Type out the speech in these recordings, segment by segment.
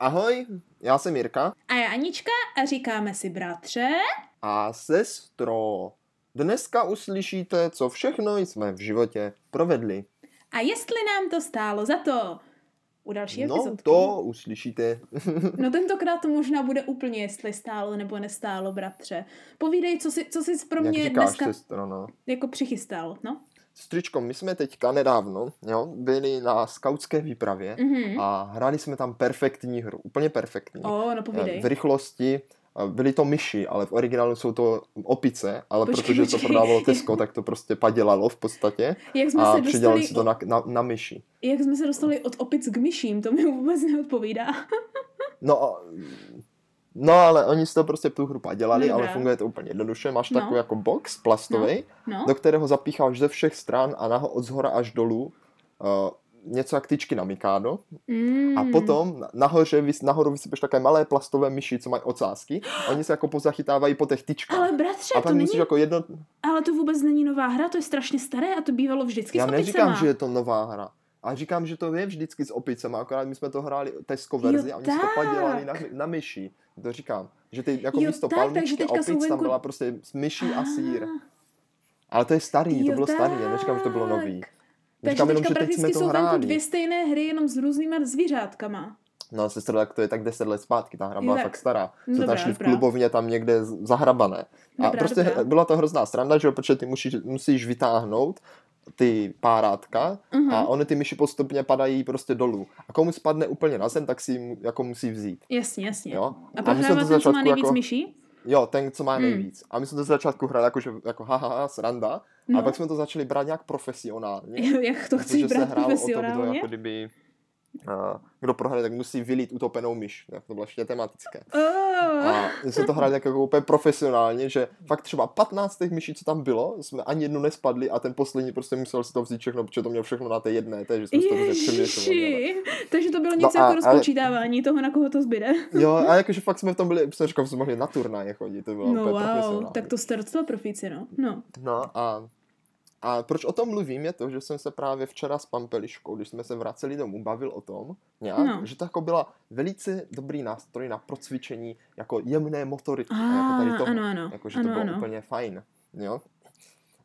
Ahoj, já jsem Jirka. A já Anička a říkáme si bratře. A sestro. Dneska uslyšíte, co všechno jsme v životě provedli. A jestli nám to stálo za to. U další No, epizodky. to uslyšíte. No tentokrát to možná bude úplně, jestli stálo nebo nestálo, bratře. Povídej, co jsi, co jsi pro Jak mě říkáš, dneska sestro, no. jako přichystal, no? Stričko, my jsme teďka nedávno jo, byli na skautské výpravě Mhm. a hráli jsme tam perfektní hru, úplně perfektní. O, no Eh, povídej. V rychlosti, eh, byly to myši, ale v originálu jsou to opice, ale Počkej, protože to počkej. prodávalo Tesco, tak to prostě padělalo v podstatě Jak jsme, a se přidělali dostali, si to na, na, na myši. jak jsme se dostali od opic k myším, to mi vůbec neodpovídá. No, no ale oni si to prostě tu hru dělali, No ale funguje to úplně jednoduše. Máš No. takový jako box plastový, No, do kterého zapícháš ze všech stran a naho, od zhora až dolů uh, něco jak tyčky na Mikado. mm. A potom na- nahoře, nahoru vysypeš také malé plastové myši, co mají ocásky. Oni se jako pozachytávají po těch tyčkách. Ale bratře, a to není, jako jedno... ale to vůbec není nová hra, to je strašně staré a to bývalo vždycky Já s neříkám, že je to nová hra. A říkám, že to je vždycky s opicema, akorát my jsme to hráli Tesco verzi Jo, a oni si to tak. padělali na, na myši. To říkám. Že ty jako Jo, místo tak, palmičky a opic tam byla prostě myší a sír. Ah, Ale to je starý, to Jo, bylo starý, já neříkám, že to bylo tak. nový. Takže Říkám jenom, že teď jsme to hráli. dvě stejné hry, jenom s různýma zvířátkama. No, sestro, tak to je tak 10 let zpátky, ta hra byla tak. fakt stará. No, Co tam šli v klubovně tam někde zahrabané. A Dobrá, prostě dobrá. byla to hrozná sranda, že jo, protože ty musíš, musíš vytáhnout ty párátka Mhm. a oni ty myši postupně padají prostě dolů. A komu spadne úplně na zem, tak si ji mu- jako musí vzít. Jasně, jasně. Jo? A prohrává to ten, co má nejvíc jako- myší? Jo, ten, co má Hmm. nejvíc. A my jsme to začátku hráli jako, že, jako ha, ha, ha, sranda. No. A pak jsme to začali brát nějak profesionálně. Jak to Protože chceš se brát hrálo o to, kdo profesionálně? jako kdyby... Kdo prohraje, tak musí vylít utopenou myš. Tak to bylo ještě tematické. Oh. A my jsme to hráli tak jako úplně profesionálně, že fakt třeba 15 těch myší, co tam bylo, jsme ani jednu nespadli a ten poslední prostě musel si to vzít všechno, protože to měl všechno na té jedné, takže jsme to prostě ale- takže to bylo No něco a- jako ale- rozpočítávání toho, na koho to zbyde. Jo, a jakože fakt jsme v tom byli, jsem říkal, že jsme mohli na turnaje chodit, to bylo No úplně wow, tak to jste docela profíci, no. No, No a, a proč o tom mluvím je to, že jsem se právě včera s Pampeliškou, když jsme se vraceli domů, bavil o tom, nějak, No. že to jako byla velice dobrý nástroj na procvičení jako jemné motoriky. A, a jako tady toho. ano, ano, Jako, že ano, to bylo ano. úplně fajn. Jo?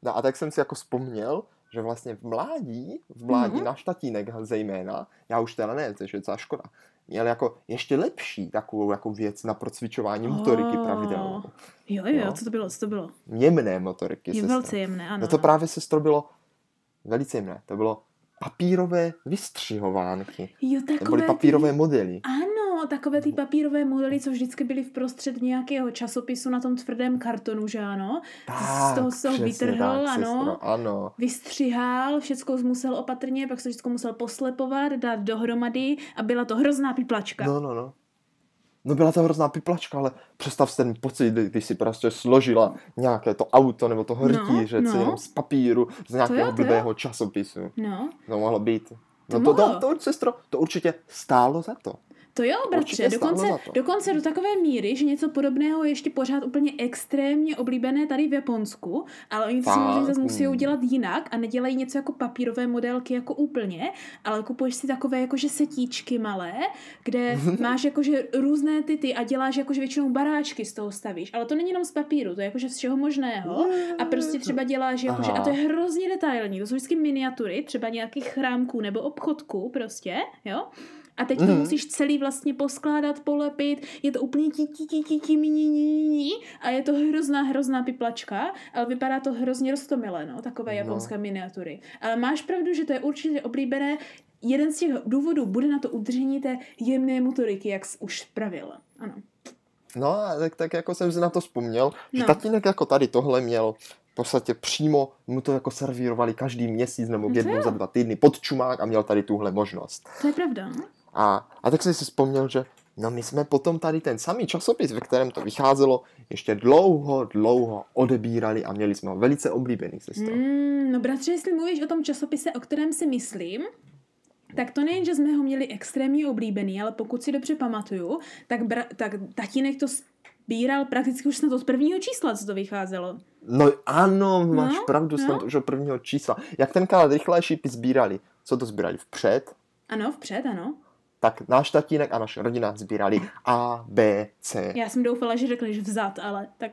No a tak jsem si jako vzpomněl, že vlastně v mládí, v mládí Mhm. náš tatínek zejména, já už teda ne, to je škoda, měl jako ještě lepší takovou jako věc na procvičování motoriky Oh. pravidelnou. Jo, jo, Jo. co to bylo, co to bylo? Jemné motoriky. Je velice jemné, ano. No to ano. právě, sestro, bylo velice jemné. To bylo papírové vystřihovánky. Jo, To byly takové papírové ty... modely. Ano, takové ty papírové modely, co vždycky byly v prostřed nějakého časopisu na tom tvrdém kartonu, že ano? z toho se ho vytrhl, tak, ano. Sestro, ano. Vystřihal, všecko musel opatrně, pak se všechno musel poslepovat, dát dohromady a byla to hrozná piplačka. No, no, no. No byla to hrozná piplačka, ale představ si ten pocit, kdy, kdy si prostě složila nějaké to auto nebo to hrtíře, no. no, jenom z papíru, z nějakého to blbého časopisu. No, To mohlo být. To No to, mohlo. to, to, sestro, to určitě stálo za to. To jo, bratře, dokonce, dokonce do takové míry, že něco podobného je ještě pořád úplně extrémně oblíbené tady v Japonsku, ale oni to samozřejmě zase musí Hmm. udělat jinak a nedělají něco jako papírové modelky jako úplně, ale kupuješ si takové jakože setíčky malé, kde máš jakože různé tyty a děláš jakože většinou baráčky z toho stavíš, ale to není jenom z papíru, to je jakože z všeho možného. A prostě třeba děláš jakože, Aha. a to je hrozně detailní, to jsou vždycky miniatury, třeba nějakých chrámků nebo obchodků prostě, jo, a teď to Mhm. musíš celý vlastně poskládat, polepit, je to úplně tí, tí, tí, tí, tí, mi, ní, ní, ní, a je to hrozná, hrozná piplačka, ale vypadá to hrozně roztomilé, no, takové No. japonské miniatury. Ale máš pravdu, že to je určitě oblíbené, jeden z těch důvodů bude na to udržení té jemné motoriky, jak jsi už pravil. Ano. No a tak, tak jako jsem si na to vzpomněl, že No. tatínek jako tady tohle měl v podstatě přímo mu to jako servírovali každý měsíc nebo No jednou za dva týdny pod čumák a měl tady tuhle možnost. To je pravda. A, a tak jsem si vzpomněl, že no my jsme potom tady ten samý časopis, ve kterém to vycházelo, ještě dlouho, dlouho odebírali a měli jsme ho velice oblíbený, sestro. Mm, no bratře, jestli mluvíš o tom časopise, o kterém si myslím, tak to nejen, že jsme ho měli extrémně oblíbený, ale pokud si dobře pamatuju, tak, bra- tak tatínek to sbíral prakticky už snad od prvního čísla, co to vycházelo. No ano, máš No, pravdu, snad no. už od prvního čísla. Jak tenkrát rychlé šípy sbírali? Co to sbírali? Vpřed? Ano, vpřed, ano. Tak náš tatínek a naše rodina sbírali A, B, C. Já jsem doufala, že řekneš vzad, ale tak...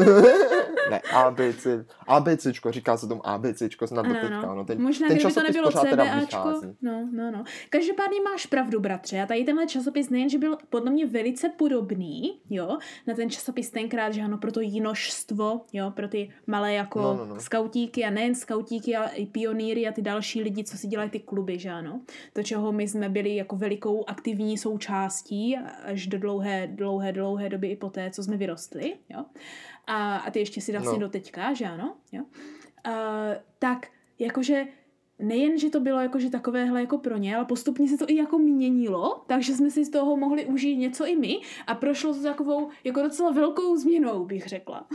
ne, ABC, ABCčko, říká se tomu ABCčko snad do teďka. No, ten, Možná, ten kdyby to nebylo CBAčko. No, no, no. Každopádně máš pravdu, bratře. A tady tenhle časopis nejen, že byl podle mě velice podobný, jo, na ten časopis tenkrát, že ano, pro to jinožstvo, jo, pro ty malé jako no, no, no. skautíky a nejen skautíky, ale i pionýry a ty další lidi, co si dělají ty kluby, že ano. To, čeho my jsme byli jako velikou aktivní součástí až do dlouhé, dlouhé, dlouhé doby i poté, co jsme vyrostli, jo. A, a ty ještě si vlastně no. do teďka, že ano, jo. A, tak jakože nejen, že to bylo jakože takovéhle jako pro ně, ale postupně se to i jako měnilo, takže jsme si z toho mohli užít něco i my a prošlo to takovou jako docela velkou změnou, bych řekla.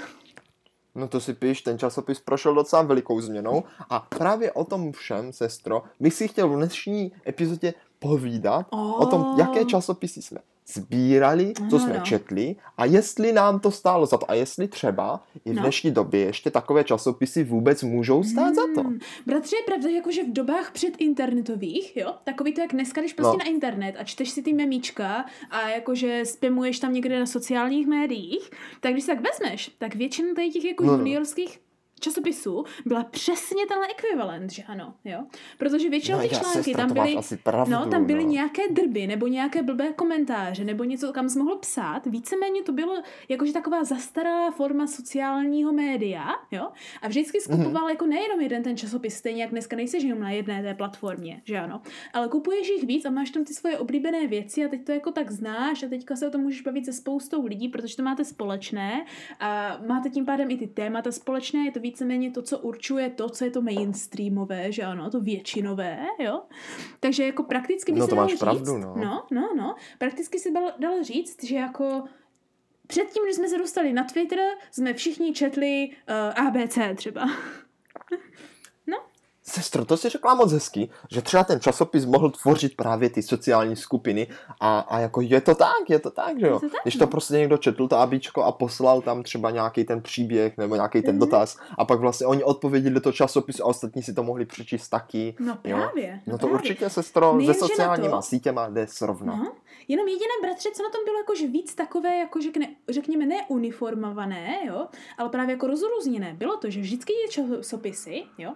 No to si píš, ten časopis prošel docela velikou změnou a právě o tom všem, sestro, bych si chtěl v dnešní epizodě povídat oh. o tom, jaké časopisy jsme sbírali, co jsme no. četli a jestli nám to stálo za to a jestli třeba i v no. dnešní době ještě takové časopisy vůbec můžou stát hmm. za to. Hmm. Bratře, je pravda, jakože v dobách předinternetových, jo, takový to, jak dneska jdeš prostě no. na internet a čteš si ty memíčka a jakože spamuješ tam někde na sociálních médiích, tak když se tak vezmeš, tak většina těch jako no, juniorských časopisu byla přesně tenhle ekvivalent, že ano, jo? Protože většinou no, ty články tam byly, pravdu, no, tam byly no. nějaké drby, nebo nějaké blbé komentáře, nebo něco, kam jsi mohl psát. Víceméně to bylo jakože taková zastaralá forma sociálního média, jo? A vždycky skupoval mm-hmm. jako nejenom jeden ten časopis, stejně jak dneska nejseš jenom na jedné té platformě, že ano. Ale kupuješ jich víc a máš tam ty svoje oblíbené věci a teď to jako tak znáš a teďka se o tom můžeš bavit se spoustou lidí, protože to máte společné a máte tím pádem i ty témata společné, je to víc víceméně to, co určuje to, co je to mainstreamové, že ano, to většinové, jo. Takže jako prakticky by no, se dalo říct, pravdu, no. no. no, no, prakticky se dalo říct, že jako předtím, když jsme se dostali na Twitter, jsme všichni četli uh, ABC třeba. Sestro, to si řekla moc hezky, že třeba ten časopis mohl tvořit právě ty sociální skupiny a, a jako je to tak, je to tak, že jo. To tak, Když to no. prostě někdo četl, to abíčko a poslal tam třeba nějaký ten příběh nebo nějaký ten mm-hmm. dotaz a pak vlastně oni odpověděli do toho časopisu a ostatní si to mohli přečíst taky. No právě. No, no to právě. určitě, sestro, Nejen, se sociálníma sítěma jde srovnat. No. Jenom jediné, bratře, co na tom bylo jakože víc takové, jako řekne, řekněme, neuniformované, jo, ale právě jako rozrůzněné, bylo to, že vždycky je časopisy, jo,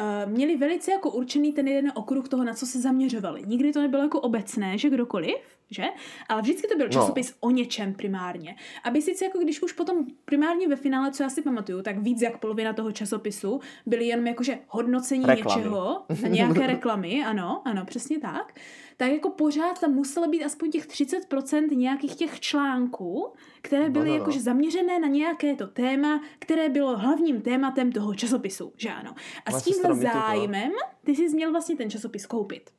uh, měli velice jako určený ten jeden okruh toho, na co se zaměřovali. Nikdy to nebylo jako obecné, že kdokoliv, že? Ale vždycky to byl no. časopis no. o něčem primárně. Aby sice jako když už potom primárně ve finále, co já si pamatuju, tak víc jak polovina toho časopisu byly jenom jakože hodnocení reklamy. něčeho nějaké reklamy, ano, ano, přesně tak. Tak jako pořád tam muselo být aspoň těch 30% nějakých těch článků, které byly no, no, no. jakože zaměřené na nějaké to téma, které bylo hlavním tématem toho časopisu, že ano. A s tímhle zájmem ty jsi měl vlastně ten časopis koupit.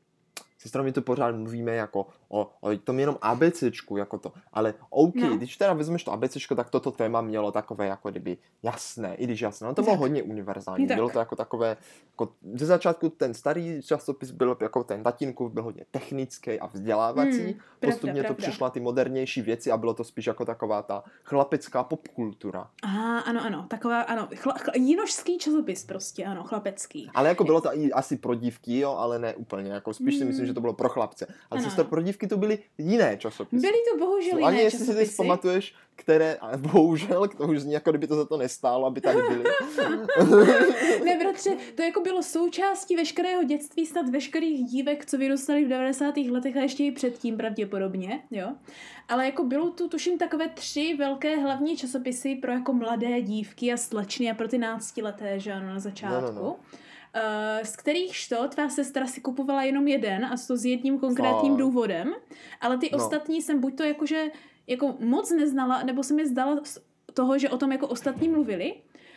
Sestro, my tu pořád mluvíme jako o, o tom jenom ABCčku, jako to. Ale OK, no. když teda vezmeš to ABCčko, tak toto téma mělo takové jako kdyby jasné, i když jasné. No to bylo hodně univerzální. Tak. Bylo to jako takové, jako ze začátku ten starý časopis byl jako ten tatínku byl hodně technický a vzdělávací. Hmm, Postupně pravda, to pravda. přišla ty modernější věci a bylo to spíš jako taková ta chlapecká popkultura. Aha, ano, ano, taková, ano, chla, chla, jinožský časopis prostě, ano, chlapecký. Ale jako bylo to i asi pro dívky, jo, ale ne úplně, jako spíš hmm. si myslím, že to bylo pro chlapce. Ale ano. pro dívky to byly jiné časopisy. Byly to bohužel jiné Ani jestli si pamatuješ, které, a bohužel, to už zní, jako kdyby to za to nestálo, aby tady byly. ne, bratře, to jako bylo součástí veškerého dětství, snad veškerých dívek, co vyrůstaly v 90. letech a ještě i předtím pravděpodobně, jo. Ale jako bylo tu, tuším, takové tři velké hlavní časopisy pro jako mladé dívky a slečny a pro ty náctileté, že ano, na začátku. No, no, no. Uh, z kterých to tvá sestra si kupovala jenom jeden a to s jedním konkrétním Fakt. důvodem, ale ty no. ostatní jsem buď to jakože jako moc neznala, nebo se mi zdala z toho, že o tom jako ostatní mluvili,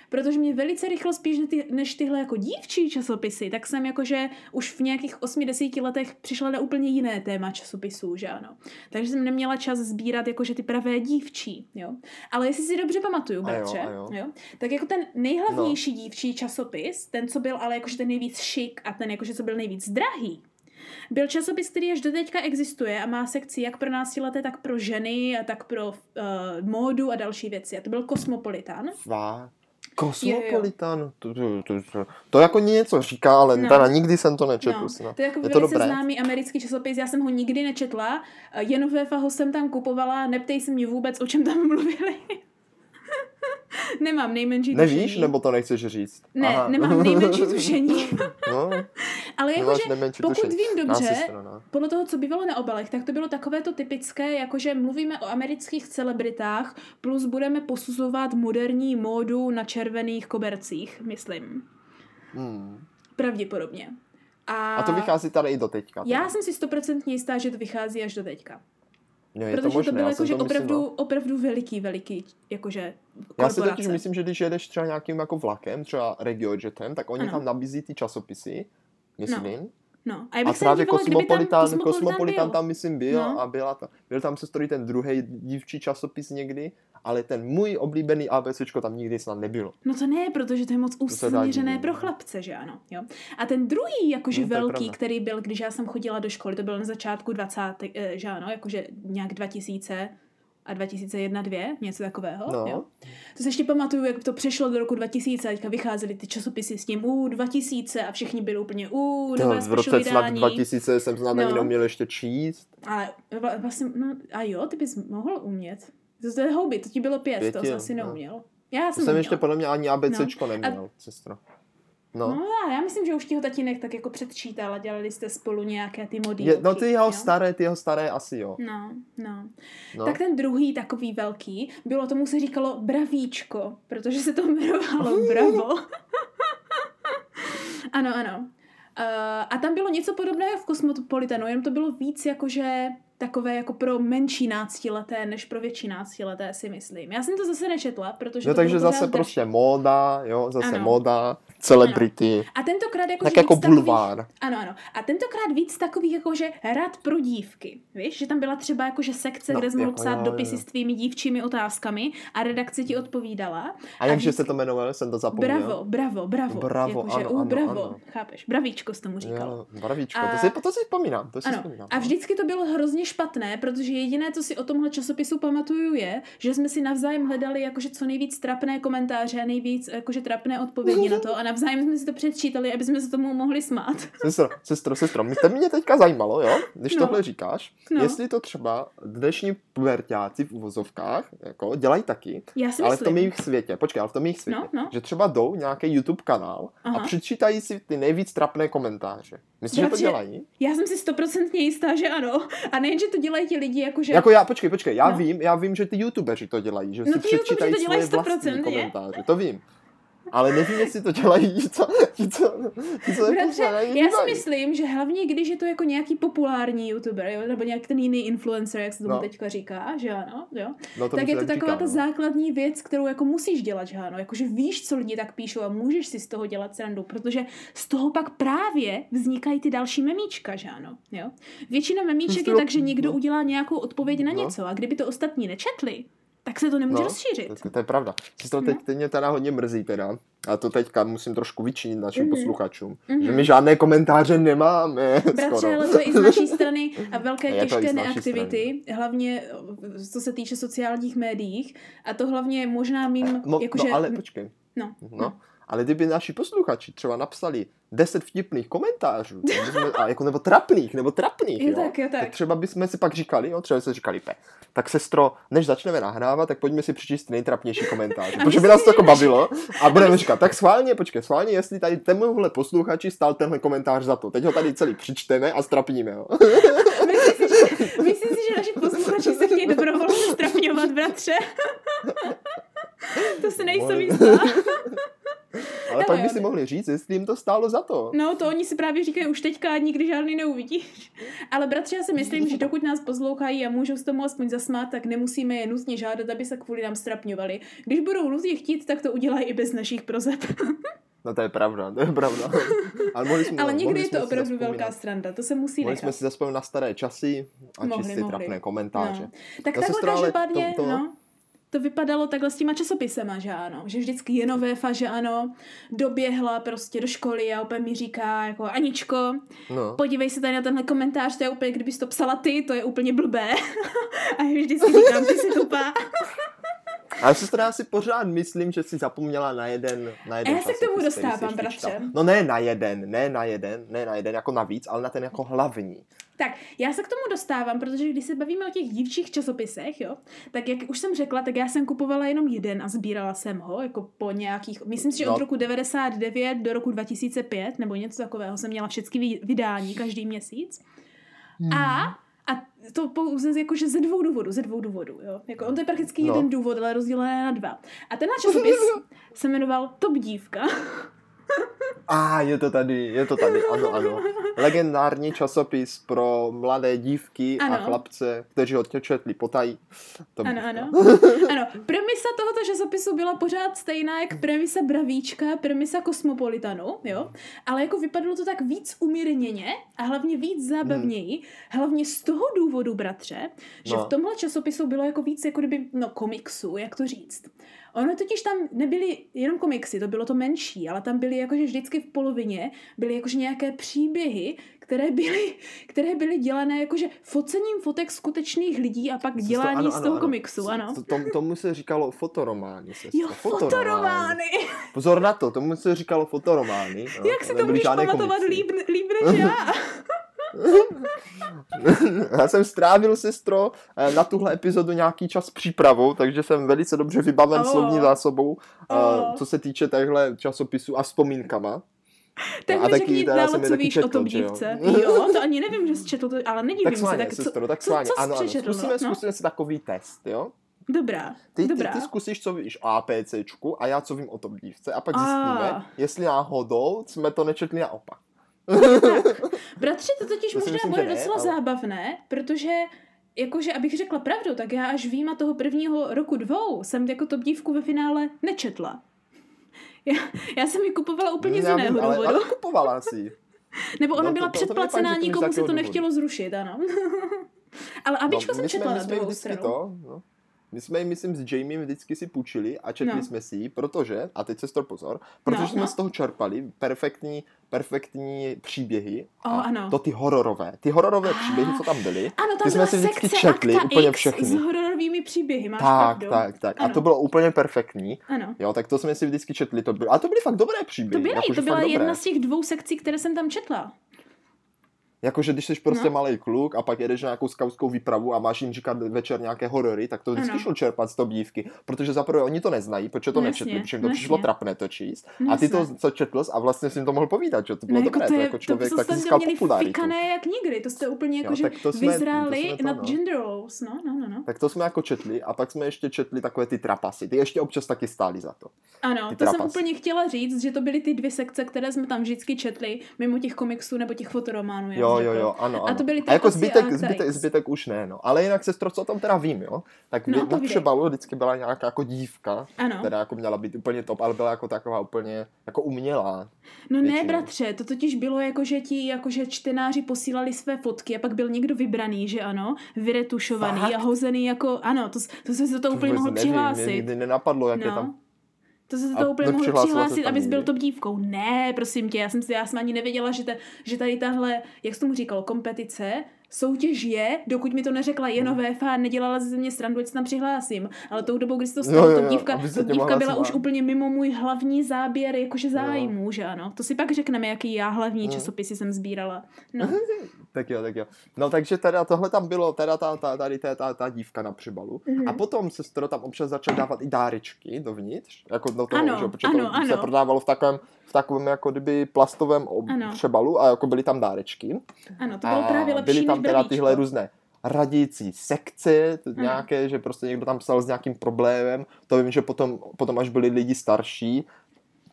protože mě velice rychle spíš než tyhle jako dívčí časopisy, tak jsem jakože už v nějakých 8-10 letech přišla na úplně jiné téma časopisů, že ano. Takže jsem neměla čas sbírat jakože ty pravé dívčí, jo. Ale jestli si dobře pamatuju, bratře, a jo, a jo. jo, tak jako ten nejhlavnější no. dívčí časopis, ten, co byl ale jakože ten nejvíc šik a ten jakože co byl nejvíc drahý, byl časopis, který až do teďka existuje a má sekci jak pro náctileté, tak pro ženy a tak pro uh, módu a další věci. A to byl Cosmopolitan. Fakt? Kosmopolitan, to, to, to, to, to jako něco říká, ale no. teda nikdy jsem to nečetl. No. To je jako je to dobré? známý americký časopis, já jsem ho nikdy nečetla, jen ho jsem tam kupovala, neptej se mě vůbec, o čem tam mluvili. Nemám nejmenší Nevíš, tušení. nebo to nechceš říct? Ne, Aha. nemám nejmenší tušení. no, Ale jakože, pokud tušení. vím dobře, no. podle toho, co bývalo na obalech, tak to bylo takové to typické, jakože mluvíme o amerických celebritách, plus budeme posuzovat moderní módu na červených kobercích, myslím. Hmm. Pravděpodobně. A, a to vychází tady i do teďka. Teda. Já jsem si stoprocentně jistá, že to vychází až do teďka. Jo, Protože to, možné, to bylo jakože opravdu, myslím, no. opravdu veliký, veliký, jakože Já si totiž myslím, že když jedeš třeba nějakým jako vlakem, třeba regiojetem, tak oni ano. tam nabízí ty časopisy, myslím. No. No. A, a právě Kosmopolitan, tam, Kosmopolitan tam, myslím byl no. a byla ta, byl tam se stojí ten druhý dívčí časopis někdy ale ten můj oblíbený ABCčko tam nikdy snad nebylo. No to ne, protože to je moc usměřené pro chlapce, že ano. Jo. A ten druhý, jakože no, velký, který byl, když já jsem chodila do školy, to byl na začátku 20. Eh, že ano, jakože nějak 2000 a 2001, 2, něco takového. No. Jo? To se ještě pamatuju, jak to přešlo do roku 2000 a teďka vycházely ty časopisy s tím u 2000 a všichni byli úplně u nové V roce snad 2000 jsem snad no. ani neuměl ještě číst. Ale vlastně, no a jo, ty bys mohl umět. To je houby, to ti bylo pět, Pěti, to jsi asi no. neuměl. Já jsem, to jsem ještě podle mě ani ABCčko no. neměl, a... sestro. No. no já myslím, že už ti ho tatínek tak jako předčítal a dělali jste spolu nějaké ty modílky. no ty jeho jo? staré, ty jeho staré asi jo. No, no, no. Tak ten druhý takový velký, bylo tomu se říkalo bravíčko, protože se to jmenovalo Bravo. ano, ano. Uh, a tam bylo něco podobného v Kosmopolitanu, jenom to bylo víc jakože takové jako pro menší náctileté, než pro větší náctileté, si myslím. Já jsem to zase nečetla, protože... No takže zase prostě móda, jo, zase ano. móda, celebrity. Ano. A tentokrát jako... Tak jako bulvár. Takových, ano, ano. A tentokrát víc takových jako, že rad pro dívky. Víš, že tam byla třeba jako, že sekce, no, kde jsi mohl jako, psát jo, dopisy jo. s tvými dívčími otázkami a redakce ti odpovídala. A, a jakže se to jmenovalo, jsem to zapomněl. Bravo, bravo, bravo. Bravo, jako, ano, uh, ano, bravo, ano. chápeš, bravíčko jsi tomu říkal. Jo, bravíčko, a... to si, to si vzpomínám, to si ano. vzpomínám. A no. vždycky to bylo hrozně špatné, protože jediné, co si o tomhle časopisu pamatuju, je, že jsme si navzájem hledali jakože co nejvíc trapné komentáře a nejvíc jakože trapné odpovědi na to a navzájem jsme si to předčítali, aby jsme se tomu mohli smát. Sestro, sestro, sestro, mě, to mě teďka zajímalo, jo, když no. tohle říkáš, no. jestli to třeba dnešní pubertáci v uvozovkách jako, dělají taky, Já si ale v tom jejich světě, počkej, ale v tom jejich světě, no, no. že třeba jdou nějaký YouTube kanál Aha. a přečítají si ty nejvíc trapné komentáře. Myslíš, že to dělají? Já jsem si stoprocentně jistá, že ano. A nejen, že to dělají ti lidi, jakože... Jako já, počkej, počkej, já no. vím, já vím, že ty youtubeři to dělají, že no si přečítají svoje vlastní komentáře, to vím. Ale nevím, jestli to dělají ti, co, ti, co, ti, co Bratře, Já si myslím, že hlavně, když je to jako nějaký populární youtuber, jo, nebo nějaký ten jiný influencer, jak se tomu no. teďka říká, že ano, jo, no, tak je to taková říká, ta no. základní věc, kterou jako musíš dělat, že ano, jakože víš, co lidi tak píšou a můžeš si z toho dělat srandu, protože z toho pak právě vznikají ty další memíčka, že ano, jo. Většina memíček je tak, že někdo no. udělá nějakou odpověď na no. něco a kdyby to ostatní nečetli, tak se to nemůže no, rozšířit. To, to je pravda. To teď, teď mě teda hodně mrzí teda. A to teďka musím trošku vyčinit našim mm-hmm. posluchačům. Mm-hmm. Že my žádné komentáře nemáme. Bratře, ale to je i z naší strany a velké je těžké neaktivity. Strany. Hlavně co se týče sociálních médiích. A to hlavně možná mým... No, jakože, no ale počkej. No, no. no. Ale kdyby naši posluchači třeba napsali deset vtipných komentářů, jsme, a jako, nebo trapných, nebo trapných, jo, jo, tak, jo, tak. tak třeba bychom si pak říkali, jo, třeba se říkali, pe, tak sestro, než začneme nahrávat, tak pojďme si přečíst nejtrapnější komentář, protože by nás to jako bavilo a budeme říkat, tak schválně, počkej, schválně, jestli tady tenhle posluchači stál tenhle komentář za to. Teď ho tady celý přečteme a strapníme, jo. Myslím si, že, myslím si, že naši posluchači se chtějí dobrovolně strapňovat, bratře. to se nejsem jistá. Ale no, pak by si mohli říct, jestli jim to stálo za to. No, to oni si právě říkají už teďka nikdy žádný neuvidíš. Ale bratře, já si myslím, že dokud nás poslouchají a můžou s tomu aspoň zasmát, tak nemusíme je nutně žádat, aby se kvůli nám strapňovali. Když budou nutně chtít, tak to udělají i bez našich prozeb. No to je pravda, to je pravda. Ale, mohli jsme, Ale někdy je to opravdu velká stranda, to se musí Mohli nechat. jsme si zaspomínat na staré časy a mohli, čistě mohli. trapné komentáře. No. Tak no, takhle každopádně, to, to, no, to vypadalo takhle s těma časopisema, že ano. Že vždycky je nové fa, že ano, doběhla prostě do školy a opět mi říká jako Aničko, no. podívej se tady na tenhle komentář, to je úplně, kdybys to psala ty, to je úplně blbé. a já vždycky říkám, ty jsi tupá. Ale sestro, já si pořád myslím, že si zapomněla na jeden, na jeden A já se k tomu dostávám, bratře. No ne na jeden, ne na jeden, ne na jeden jako navíc, ale na ten jako hlavní. Tak, já se k tomu dostávám, protože když se bavíme o těch dívčích časopisech, jo, tak jak už jsem řekla, tak já jsem kupovala jenom jeden a sbírala jsem ho, jako po nějakých, myslím si, že No. od roku 99 do roku 2005, nebo něco takového, jsem měla všechny vydání každý měsíc. A a to pouze jakože ze dvou důvodů, ze dvou důvodů, jo. Jako on to je prakticky No. jeden důvod, ale rozdělené na dva. A tenhle časopis se jmenoval Top dívka. A je to tady, je to tady, ano, ano. Legendární časopis pro mladé dívky a Ano. chlapce, kteří ho četli potají. To Ano, ano. Ano, premisa tohoto časopisu byla pořád stejná jak premisa Bravíčka, premisa Kosmopolitanu, jo? Ale jako vypadalo to tak víc umírněně a hlavně víc zábavněji, hlavně z toho důvodu, bratře, že No. v tomhle časopisu bylo jako víc jako kdyby, no komiksů, jak to říct. Ono totiž tam nebyly jenom komiksy, to bylo to menší, ale tam byly jakože vždycky v polovině byly jakože nějaké příběhy, které byly, které byly dělané jakože focením fotek skutečných lidí a pak dělání Ano, z toho ano. komiksu, ano. To, tomu, tomu se říkalo fotoromány. Sestro. Jo, fotoromány. Pozor na to, tomu se říkalo fotoromány. no. Jak si to můžeš pamatovat líp, líp než já? Já jsem strávil, sestro, eh, na tuhle epizodu nějaký čas přípravou, takže jsem velice dobře vybaven Oh. slovní zásobou, Oh. co se týče těchto časopisů a vzpomínkama. Tak A mi taky řekni co víš o četl, tom že jo? dívce. Jo, to ani nevím, že jsi četl to, ale nedivím Tak se. sváně, Tak co, sestro, tak co, sváně. co jsi ano, ano, zkusíme, no? zkusíme si takový test, jo? Dobrá, Ty, ty, dobrá. ty zkusíš, co víš o APCčku a já, co vím o tom dívce a pak A. zjistíme, jestli náhodou jsme to nečetli naopak. Bratře, to totiž To možná myslím, bude ne, docela ale- zábavné, protože jakože, abych řekla pravdu, tak já až výjima toho prvního roku dvou jsem jako top dívku ve finále nečetla. Já, já jsem ji kupovala úplně z Já jiného vím, ale, důvodu. ale kupovala si. Nebo ona No, to- byla to- to předplacená, že to nikomu z se to jakého nechtělo zrušit, ano. ale Abičko No, jsem jsme- četla my na jsme druhou stranu. To, no. My jsme ji, myslím, s Jamiem vždycky si půjčili a četli No. jsme si ji, protože, a teď se to pozor, protože No, jsme no. z toho čerpali perfektní, perfektní příběhy. O, a ano. To ty hororové. Ty hororové Ah. příběhy, co tam byly, Ano, tam ty jsme si vždycky četli úplně X všechny. s hororovými příběhy, máš tak, pravdu. tak, tak. A Ano. to bylo úplně perfektní. Ano. Jo, tak to jsme si vždycky četli. To bylo, a to byly fakt dobré příběhy. To byly, jakože to byla jedna dobré. z těch dvou sekcí, které jsem tam četla. Jakože když jsi prostě No. malý kluk a pak jedeš na nějakou skautskou výpravu a máš jim říkat večer nějaké horory, tak to vždycky Ano. šlo čerpat z toho dívky, protože zaprvé oni to neznají, protože to No nečetli, jasně, protože jim to no přišlo jasně. trapné to číst. No a ty to, jasně. co četl jsi a vlastně si jim to mohl povídat, že to bylo No, dobré, to, je- jako člověk to, jste získal popularitu. fikané jak nikdy, to jste úplně jako, Jo, že tak to jsme- vyzráli to jsme to, nad no. gender roles, no, no, no, no. Tak to jsme jako četli a pak jsme ještě četli takové ty trapasy. Ty ještě občas taky stály za to. Ano, ty to jsem trapasy. úplně chtěla říct, že to byly ty dvě sekce, které jsme tam vždycky četli, mimo těch komiksů nebo těch fotorománů. jak Jo, jo, řekl. jo, ano, A ano. to byly a jako zbytek, a zbytek, zbytek už ne, no. Ale jinak sestro, co o tom teda vím, jo? Tak No, na přebalu vždycky byla nějaká jako dívka, Ano. která jako měla být úplně top, ale byla jako taková úplně jako umělá. No ne, většinou. bratře, to totiž bylo jako, že ti jakože čtenáři posílali své fotky a pak byl někdo vybraný, že ano, vyretušovaný Fakt? a hozený jako, ano, to, to se to, to úplně mohl nevím, přihlásit. Mě nikdy nenapadlo, jak je No. tam. To se to úplně mohl přihlásit, abys byl top dívkou. Ne, prosím tě, já jsem, si, já jsem ani nevěděla, že, te, že tady tahle, jak jsi tomu říkal, kompetice, soutěž je, dokud mi to neřekla jenom Hmm. VFA, nedělala ze mě srandu, ať se tam přihlásím. Ale tou dobou, kdy se to Jo, stalo, jo, jo, dívka, se top tě dívka byla už úplně mimo můj hlavní záběr, jakože zájmu, že ano. To si pak řekneme, jaký já hlavní No. časopisy jsem sbírala. No, Tak jo, tak jo. No takže teda tohle tam bylo, teda ta, ta, tady ta, ta, ta dívka na přebalu. Mhm. A potom se tam občas začal dávat i dárečky dovnitř, jako do toho, Ano, že? protože ano, to se ano. prodávalo v takovém, v takovém jako kdyby plastovém ob- přebalu a jako byly tam dárečky. ano, to bylo právě lepší tam teda tyhle různé radící sekce, Ano. nějaké, že prostě někdo tam psal s nějakým problémem. To vím, že potom, potom až byli lidi starší,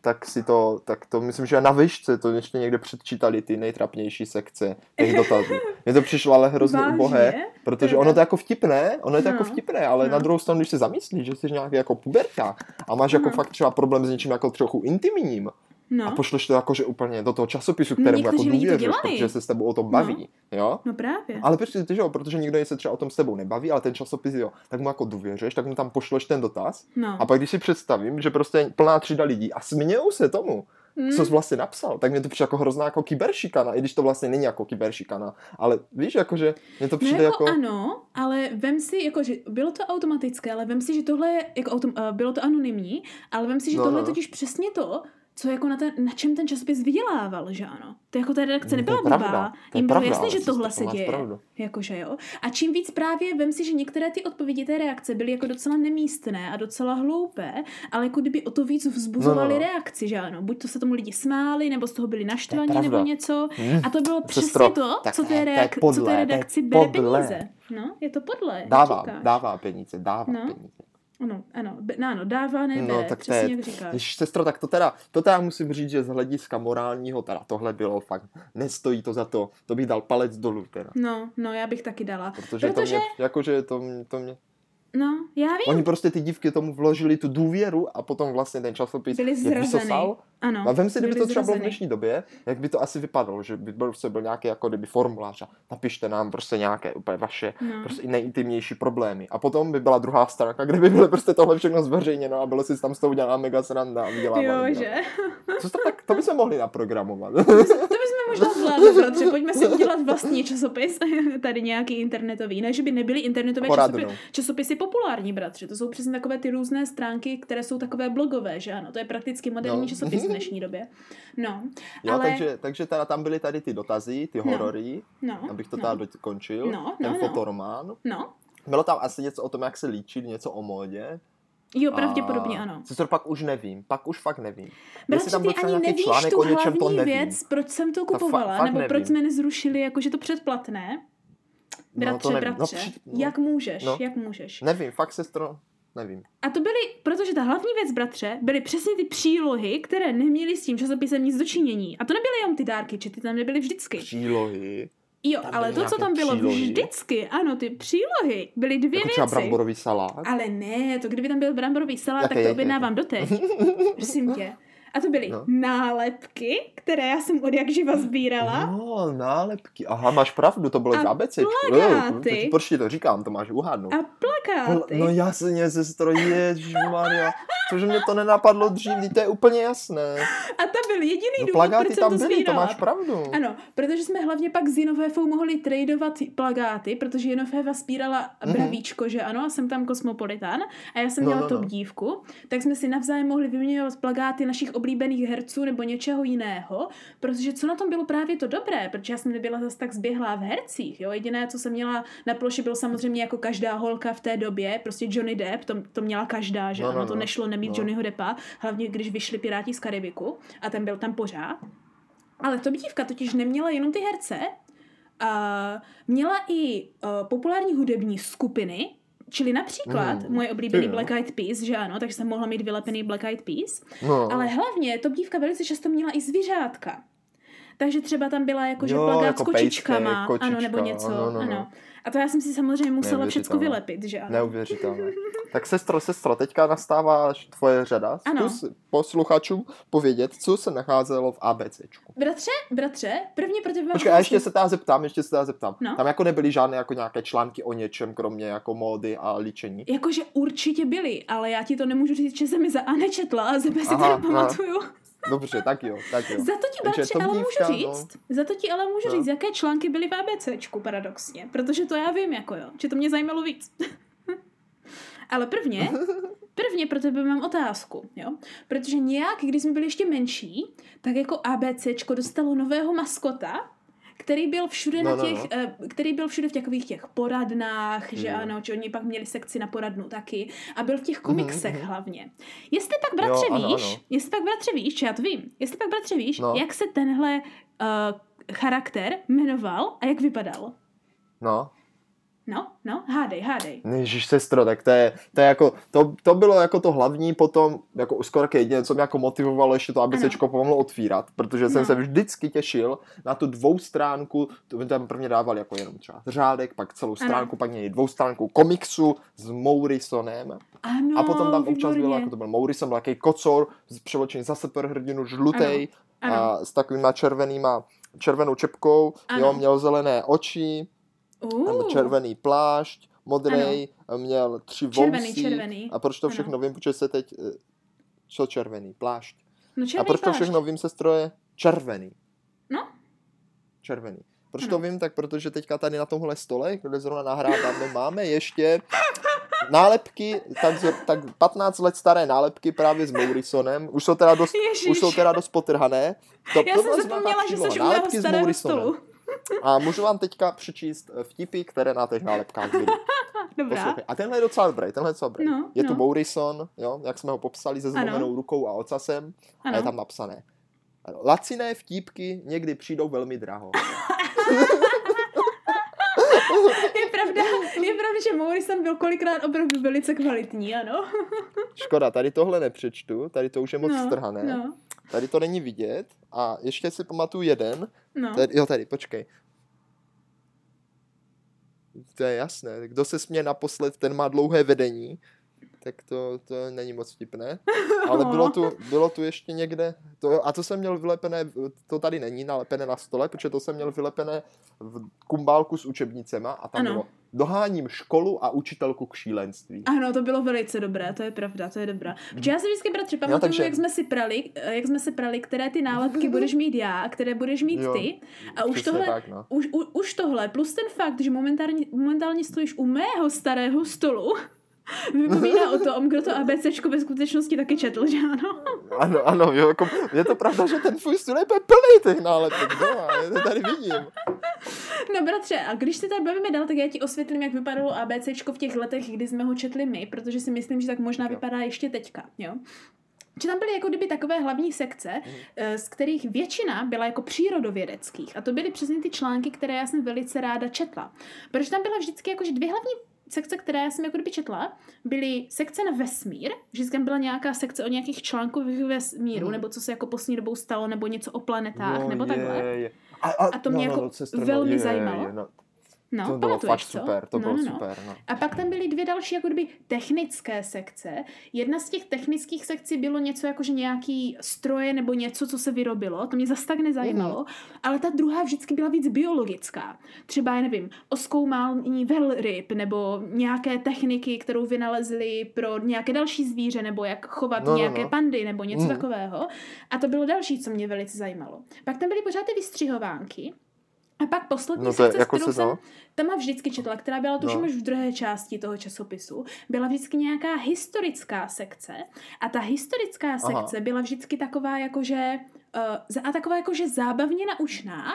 tak si to, tak to myslím, že na výšce to ještě někde předčítali ty nejtrapnější sekce těch dotazů. Mně to přišlo ale hrozně Vážně? ubohé, protože ono to jako vtipné, ono je to No. jako vtipné, ale No. na druhou stranu, když se zamyslíš, že jsi nějaký jako puberta a máš jako Aha. fakt třeba problém s něčím jako trochu intimním, No, a pošleš to jakože úplně do toho časopisu, kterému jako někteří lidi to důvěřuješ, protože se s tebou o tom baví, jo? no právě. Ale prostě ty, že jo, protože nikdo se třeba o tom s tebou nebaví, ale ten časopis, jo, tak mu jako důvěřuješ, tak mu tam pošleš ten dotaz No. a pak když si představím, že prostě plná třída lidí a smějou se tomu, hmm. co jsi vlastně napsal, tak mě to přijde jako hrozná jako kyberšikana, i když to vlastně není jako kyberšikana, ale víš, jakože mě to přijde no jako, jako... Ano, ale vem si, jako, že bylo to automatické, ale vem si, že tohle je, jako autom, uh, bylo to anonymní, ale vem si, že no, tohle no. je totiž přesně to, co jako na, ten, na čem ten časopis vydělával, že ano. To jako ta redakce nebyla blbá. Jim bylo jasné, že tohle se děje. Jakože jo. A čím víc právě, vem si, že některé ty odpovědi té reakce byly jako docela nemístné a docela hloupé, ale jako kdyby o to víc vzbuzovali no, no. reakci, že ano. Buď to se tomu lidi smáli, nebo z toho byli naštvaní, nebo něco. Hmm. A to bylo přesně Sestro, to, co té, reak- podle, co té redakci byly peníze. No, je to podle. Dává, dává peníze, dává no. peníze. Ano, ano, no, ano, dává, ne, no, tak přesně je, jak říkáš. Jež, sestro, tak to teda, to teda musím říct, že z hlediska morálního, teda tohle bylo fakt, nestojí to za to, to bych dal palec dolů teda. No, no, já bych taky dala. Protože, Protože... to mě, jakože to, to mě, No, já vím. Oni prostě ty dívky tomu vložili tu důvěru a potom vlastně ten časopis Byli vysosal. Ano, a vem si, kdyby to třeba bylo v dnešní době, jak by to asi vypadalo, že by byl, prostě byl nějaký jako kdyby formulář a napište nám prostě nějaké úplně vaše no. prostě nejintimnější problémy. A potom by byla druhá stránka, kde by bylo prostě tohle všechno zveřejněno a bylo si tam z toho udělaná mega sranda a vydělávali. Jo, že? Co to, tak, to bychom mohli naprogramovat. to bychom možná zvládli, protože pojďme si udělat vlastní časopis, tady nějaký internetový. Ne, že by nebyly internetové časopisy, časopisy populární, bratře. To jsou přesně takové ty různé stránky, které jsou takové blogové, že ano. To je prakticky moderní no. časopis v dnešní době. No, jo, ale... takže, takže teda tam byly tady ty dotazy, ty no. horory, no. No. abych to no. tady dokončil. No, ten no, fotoromán. No. Bylo tam asi něco o tom, jak se líčit, něco o módě. Jo, pravděpodobně a... ano. Co to pak už nevím, pak už fakt nevím. Bratře, tam ty ani nevíš článek, tu o něčem, to nevím. věc, proč jsem to kupovala, to fa- nebo nevím. proč jsme nezrušili, jakože to předplatné. Bratře, no, nevím. No, bratře, no, při... no. jak můžeš, no. jak můžeš. Nevím, fakt sestro, nevím. A to byly, protože ta hlavní věc, bratře, byly přesně ty přílohy, které neměly s tím časopisem nic dočinění. A to nebyly jenom ty dárky, či ty tam nebyly vždycky. Přílohy? Jo, tam ale to, co tam bylo přílohy. vždycky, ano, ty přílohy, byly dvě jako věci. třeba bramborový salát? Ale ne, to kdyby tam byl bramborový salát, Jaké, tak to objednávám doteď. Prosím tě. A to byly no. nálepky, které já jsem od jak živa sbírala. No, nálepky. Aha, máš pravdu, to bylo a ABC. plakáty. Proč ti to říkám, to máš uhádnout. A plakáty. No jasně, sestro, ježišmarja. Cože mě to nenapadlo dřív, to je úplně jasné. A to byl jediný no, důvod, proč tam to byly, sbírala. to máš pravdu. Ano, protože jsme hlavně pak s Jinoféfou mohli tradovat plagáty, protože Jinoféfa spírala mm-hmm. bravíčko, že ano, a jsem tam kosmopolitán a já jsem no, měla no, no. dívku, tak jsme si navzájem mohli vyměňovat plagáty našich oblíbených herců nebo něčeho jiného, protože co na tom bylo právě to dobré, protože já jsem nebyla zase tak zběhlá v hercích, jo, jediné, co jsem měla na ploše, byl samozřejmě jako každá holka v té době, prostě Johnny Depp, to, to měla každá, že no, ano, no, to no. nešlo nemít no. Johnnyho Deppa, hlavně když vyšli Piráti z Karibiku a ten byl tam pořád. Ale to dívka totiž neměla jenom ty herce, a měla i uh, populární hudební skupiny, Čili například mm. moje oblíbený yeah. Black Eyed Peas, že ano, takže jsem mohla mít vylepený Black Eyed Peas. No. Ale hlavně to dívka velice často měla i zvířátka. Takže třeba tam byla jako, že plagát jako s kočičkama, kočička, ano, nebo něco, no, no, no. ano. A to já jsem si samozřejmě musela všechno vylepit, že ano. Neuvěřitelné. tak sestro, sestro, teďka nastává tvoje řada. Zkus ano. posluchačům povědět, co se nacházelo v ABCčku. Bratře, bratře, první pro tebe Počkej, a ještě se teda zeptám, ještě se teda zeptám. No? Tam jako nebyly žádné jako nějaké články o něčem, kromě jako módy a líčení. Jakože určitě byly, ale já ti to nemůžu říct, že jsem mi za A nečetla a zebe si to pamatuju. Dobře, tak jo, tak jo. Za to ti, bratře, ale můžu no. říct, no. za to ti ale můžu no. říct, jaké články byly v ABCčku, paradoxně. Protože to já vím, jako jo, že to mě zajímalo víc. ale prvně, prvně pro tebe mám otázku, jo. Protože nějak, když jsme byli ještě menší, tak jako ABCčko dostalo nového maskota, který byl všude no, na no, těch, no, no. který byl všude v takových těch poradnách, mm. že ano, že oni pak měli sekci na poradnu taky a byl v těch komiksech mm, hlavně. Jestli pak bratře jo, víš, ano, ano. jestli pak bratře víš, či já to vím, jestli pak bratře víš, no. jak se tenhle uh, charakter jmenoval a jak vypadal? No, No, no, hádej, hádej. Ježíš sestro, tak to je, to je jako, to, to bylo jako to hlavní potom, jako u Skorky jediné, co mě jako motivovalo ještě to, aby se pomohlo otvírat, protože jsem no. se vždycky těšil na tu dvou stránku, to tam prvně dávali jako jenom třeba řádek, pak celou stránku, ano. pak měli dvou stránku komiksu s Morrisonem. Ano, a potom tam občas bylo, jako to byl Morrison, byl jaký kocor, přeločený za superhrdinu, žlutej, ano. Ano. a s takovýma červenýma, červenou čepkou, ano. jo, měl zelené oči, Uh. Červený plášť, modrý, měl tři vousy. Červený, červený. A proč to všechno ano. vím, protože se teď... Co eh, červený? Plášť. No A proč to plášť. všechno vím, sestro, je červený. No. Červený. Proč Ano. to vím? Tak protože teďka tady na tomhle stole, kde zrovna nahráváme, máme ještě nálepky, tak, tak 15 let staré nálepky právě s Morrisonem. Už jsou teda dost, Ježiš. už jsou teda dost potrhané. To, Já to jsem zapomněla, že jsi u mého nálepky s starého stolu. A můžu vám teďka přečíst eh, vtipy, které na těch nálepkách byly. Dobrá. Poslouchej. A tenhle je docela dobrý, tenhle je docela dobrý. No, je tu no. Morrison, jo, jak jsme ho popsali se zlomenou Ano. rukou a ocasem. A je Ano. tam napsané. Laciné vtípky někdy přijdou velmi draho. Je pravda, je pravda, že Morrison byl kolikrát opravdu velice kvalitní, ano. Škoda, tady tohle nepřečtu, tady to už je moc no, strhané. No, Tady to není vidět. A ještě si pamatuju jeden. no. Tady, jo, tady, počkej. To je jasné. Kdo se směje naposled, ten má dlouhé vedení. Tak to, to není moc vtipné. Ale bylo tu, bylo tu ještě někde, to, a to jsem měl vylepené, to tady není nalepené na stole, protože to jsem měl vylepené v kumbálku s učebnicema a tam Ano. bylo doháním školu a učitelku k šílenství. Ano, to bylo velice dobré, to je pravda, to je dobrá. Protože já si vždycky, bratře, pamatuju, takže- jak jsme si prali, eh, jak jsme se prali, které ty nálepky budeš mít já a které budeš mít Jo, ty. A už tohle, Tak, no. už, u, už tohle, plus ten fakt, že momentálně, momentálně stojíš u mého starého stolu, vypovídá o tom, kdo to ABCčko ve skutečnosti taky četl, že ano? Ano, ano, jo, jako, je to pravda, že ten tvůj stůl je plný těch nálepek, no, já to tady vidím. No bratře, a když se tady bavíme dál, tak já ti osvětlím, jak vypadalo ABCčko v těch letech, kdy jsme ho četli my, protože si myslím, že tak možná Jo. vypadá ještě teďka, jo? Že tam byly jako kdyby takové hlavní sekce, eh, z kterých většina byla jako přírodovědeckých. A to byly přesně ty články, které já jsem velice ráda četla. Protože tam byla vždycky jakože dvě hlavní sekce, které já jsem jako kdyby četla, byly sekce na vesmír, vždycky tam byla nějaká sekce o nějakých článkových vesmíru, Mhm. nebo co se jako poslední dobou stalo, nebo něco o planetách, Jo, nebo je, takhle. Je. A, a, A to mě jako sestro, velmi je, zajímalo. Je, no, No, to bylo fakt co? super, to no, bylo no, no. super, no. A pak tam byly dvě další jako kdyby technické sekce. Jedna z těch technických sekcí bylo něco jako, že nějaký stroje nebo něco, co se vyrobilo. To mě zas tak nezajímalo. Mhm. Ale ta druhá vždycky byla víc biologická. Třeba, já nevím, oskoumání velryb nebo nějaké techniky, kterou vynalezli pro nějaké další zvíře nebo jak chovat No, no, nějaké no. pandy nebo něco Mhm. takového. A to bylo další, co mě velice zajímalo. Pak tam byly pořád ty vystřihovánky. A pak poslední No to sekce, jako kterou se jsem tam má vždycky četla, která byla tuším No. už v druhé části toho časopisu, byla vždycky nějaká historická sekce a ta historická Aha. sekce byla vždycky taková jakože uh, a taková jakože zábavně naučná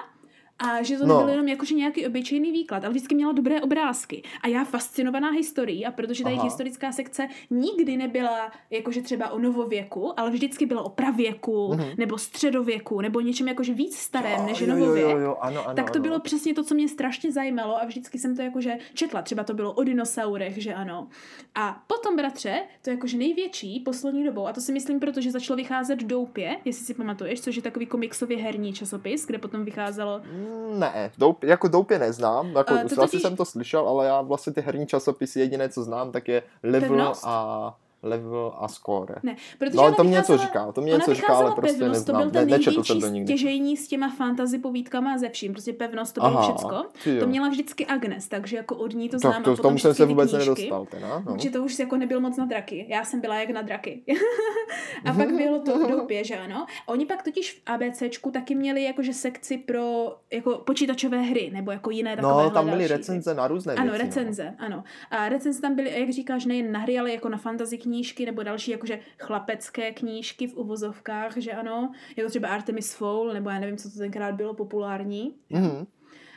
a že to No. nebyl jenom jakože nějaký obyčejný výklad, ale vždycky měla dobré obrázky. A já fascinovaná historií, a protože Aha. historická sekce nikdy nebyla jakože třeba o novověku, ale vždycky byla o pravěku, Mhm. nebo středověku, nebo něčem jakože víc starém Jo, než jo, jo, novověk jo, jo, ano, ano, tak to ano. bylo přesně to, co mě strašně zajímalo a vždycky jsem to jakože četla. Třeba to bylo o dinosaurech, že ano. A potom, bratře, to jakože největší poslední dobou, a to si myslím, protože začalo vycházet Doupě, jestli si pamatuješ, což je takový komiksově herní časopis, kde potom vycházelo Mm, Ne, doup, jako doupě neznám, jako Eh, to asi totiž- jsem to slyšel, ale já vlastně ty herní časopisy jediné, co znám, tak je level Pevnost? a level a score. Ne, protože No ale to mě něco říká, to mě něco říká, ale prostě pevnost, to neznám. byl ten Ne, nečetl největší jsem to nikdy. stěžejní s těma fantasy povídkama a ze vším. Prostě pevnost, to bylo Aha, všecko. ty jo. To měla vždycky Agnes, takže jako od ní to znám. Tak a to, potom tomu jsem se vůbec knížky. nedostal, teda. No. Protože to už jako nebyl moc na draky. Já jsem byla jak na draky. a pak bylo to v doupě, že ano. Oni pak totiž v ABCčku taky měli jakože sekci pro jako počítačové hry, nebo jako jiné takové No, tam byly recenze na různé Ano, věci. no. recenze, ano. A recenze tam byly, jak říkáš, nejen na hry, ale jako na fantasy knížky nebo další jakože chlapecké knížky v uvozovkách, že ano. Jako třeba Artemis Fowl, nebo já nevím, co to tenkrát bylo populární. Mhm.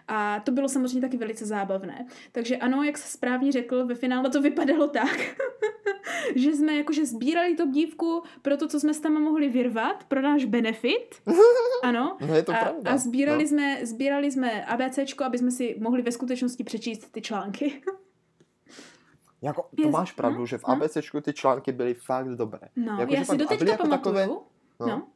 A to bylo samozřejmě taky velice zábavné. Takže ano, jak se správně řekl, ve finále to vypadalo tak, že jsme jakože sbírali tu dívku pro to, co jsme s tam mohli vyrvat, pro náš benefit. Ano. No je to a, pravda. a sbírali, no. jsme, sbírali jsme ABCčko, aby jsme si mohli ve skutečnosti přečíst ty články. Jako, to Je- máš pravdu, no, že v no. ABCčku ty články byly fakt dobré. No, Jako, já si doteďka jako pamatuju. takové- no. no.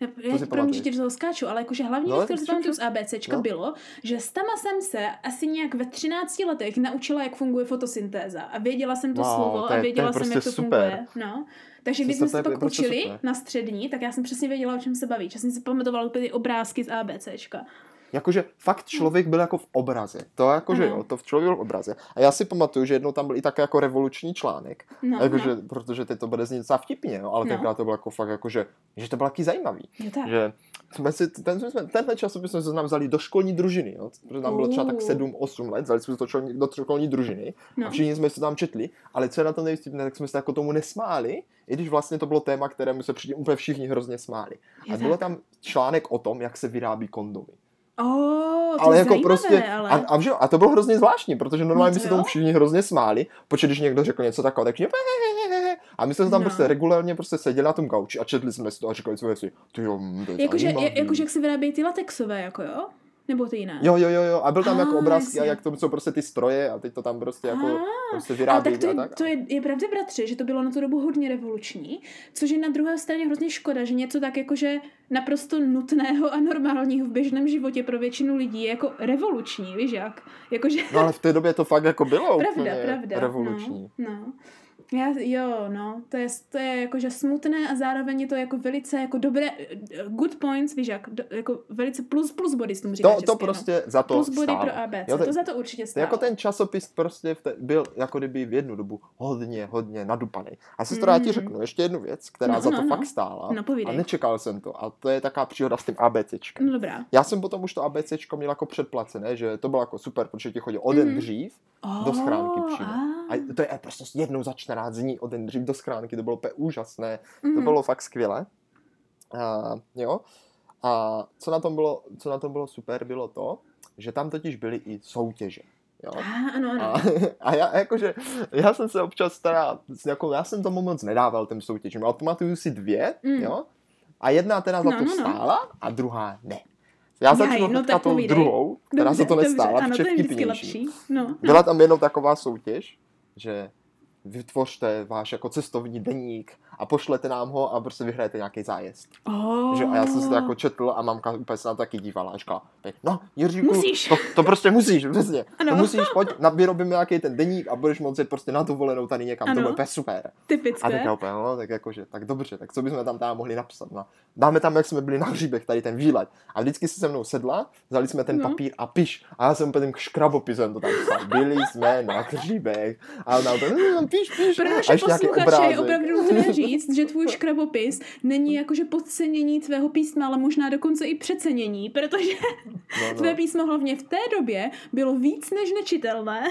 Já, já promiň, že do toho skáču, ale jakože hlavní No, věc, kterou si tak pamatuju z ABCčka, No. bylo, že s tama jsem se asi nějak ve 13 letech naučila, jak funguje fotosyntéza. A věděla jsem to Wow, slovo to je- a to je věděla jsem, prostě jak to super. funguje. No. Takže když jsme se to prostě učili na střední, tak já jsem přesně věděla, o čem se baví. Já jsem si pamatovala úplně ty obrázky z ABCčka. Jakože fakt člověk byl jako v obraze. To jakože jo, to v člověk byl v obraze. A já si pamatuju, že jednou tam byl i také jako revoluční článek, No, jakože, no. protože teď to bude znít docela vtipně, no, ale No. tenkrát to bylo jako fakt jakože, že to bylo taky zajímavý. Jo, tak. Že jsme si, ten, jsme, tenhle časopis jsme se nám vzali do školní družiny, jo, protože tam bylo třeba tak Uh. 7-8 let, vzali jsme se do školní, do školní družiny No. a všichni jsme se tam četli, ale co je na tom nejvtipné, tak jsme se jako tomu nesmáli, i když vlastně to bylo téma, kterému se předtím úplně všichni hrozně smáli. A bylo tak. tam článek o tom, jak se vyrábí kondomy. Oh, to ale je jako zajímavé, prostě, ale... a, a, že a to bylo hrozně zvláštní, protože normálně No by se tomu všichni hrozně smáli, protože když někdo řekl něco takového, tak všichni a my jsme se tam No. prostě regulárně prostě seděli na tom gauči a četli jsme si to a říkali jsme si, ty jo, hm, to je Jakože, jakože jak se vyrábějí ty latexové, jako jo? Nebo ty jiné? Jo, jo, jo, jo, a byl tam Ah, jako obrázky a jak to jsou prostě ty stroje a teď to tam prostě jako Ah, prostě vyrábí tak to, a je, tak. to je, je pravda, bratře, že to bylo na tu dobu hodně revoluční, což je na druhé straně hrozně škoda, že něco tak jakože naprosto nutného a normálního v běžném životě pro většinu lidí je jako revoluční, víš jak? Jakože, No ale v té době to fakt jako bylo pravda, pravda. revoluční. No, no. Já, jo, no, to je, to je jakože smutné a zároveň je to jako velice jako dobré, good points, víš jak, do, jako velice plus plus body, s tomu říká To, to no. prostě za to Plus body stálo. pro ABC, Jo, to ten- za to určitě stálo. Jako ten časopis prostě v te, byl jako kdyby v jednu dobu hodně, hodně nadupaný. A sestro, já ti Mm. řeknu ještě jednu věc, která No, za no, to no. fakt stála. No, povídej. a nečekal jsem to. A to je taková příhoda s tím ABCčkem. No dobrá. Já jsem potom už to ABCčko měl jako předplacené, že to bylo jako super, protože ti chodil o den Mhm. dřív do schránky přímo. A. To je prostě jednou za 14 dní o den dřív do schránky, to bylo úplně úžasné. To Mhm. bylo fakt skvělé. A, jo. A co na, tom bylo, co na tom bylo super, bylo to, že tam totiž byly i soutěže. Jo. A, ano, ano. A, a já jakože, já jsem se občas teda, jako, já jsem tomu moc nedával těm soutěžím, ale pamatuju si dvě, Mm. jo, a jedna teda za No, to no, no. stála a druhá ne. Já Jaj, začnu no hnedka tak tou druhou, která za to dobře, nestála, ano, protože to je vždycky lepší. No. Byla tam jenom taková soutěž, že vytvořte váš jako cestovní deník a pošlete nám ho a prostě vyhrajete nějaký zájezd. Oh. Že, a já jsem si to jako četl a mamka úplně se na to taky dívala a říkala, no Jiříku, Musíš. To, to, prostě musíš, přesně. Ano. To musíš, pojď, vyrobíme nějaký ten deník a budeš moci prostě na dovolenou tady někam, Ano. to bude úplně super. A Typické. tak já úplně, no, tak jakože, tak dobře, tak co bychom tam tam mohli napsat, no. Dáme tam, jak jsme byli na hříbech, tady ten výlet. A vždycky si se mnou sedla, vzali jsme ten No. papír a piš. A já jsem úplně tím škrabopisem to tam psal. Byli jsme na hřibech. A ona úplně, "Mm, piš, piš. Pro a naše ještě nějaký posluchače je obrázek. opravdu říct, že tvůj škrabopis není jakože podcenění tvého písma, ale možná dokonce i přecenění, protože No, tvé no. písmo hlavně v té době bylo víc než nečitelné.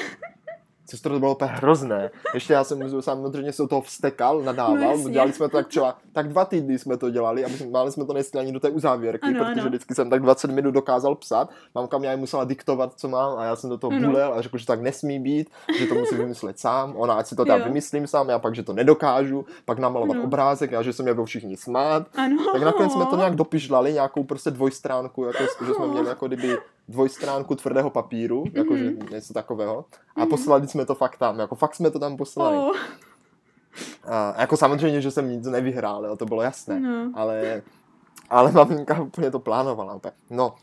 Sestro, to bylo úplně hrozné. Ještě já jsem samozřejmě se do toho vstekal, nadával. No dělali jsme to tak třeba, tak dva týdny jsme to dělali a máli jsme to nestihli ani do té uzávěrky, Ano, protože ano. vždycky jsem tak 20 minut dokázal psat. Mamka mě musela diktovat, co mám a já jsem do toho Ano. bulel a řekl, že tak nesmí být, že to musím vymyslet sám. Ona, ať si to tam vymyslím sám, já pak, že to nedokážu, pak namalovat Ano. obrázek a že se mě budou všichni smát. Ano. Tak nakonec jsme to nějak dopižlali, nějakou prostě dvojstránku, jako, že jsme měli jako kdyby dvojstránku tvrdého papíru, jakože Mhm. něco takového. A poslali jsme to fakt tam, jako fakt jsme to tam poslali. Oh, A jako samozřejmě, že jsem nic nevyhrál, jo, to bylo jasné. no. Ale, ale maminka úplně to plánovala. Úplně. No,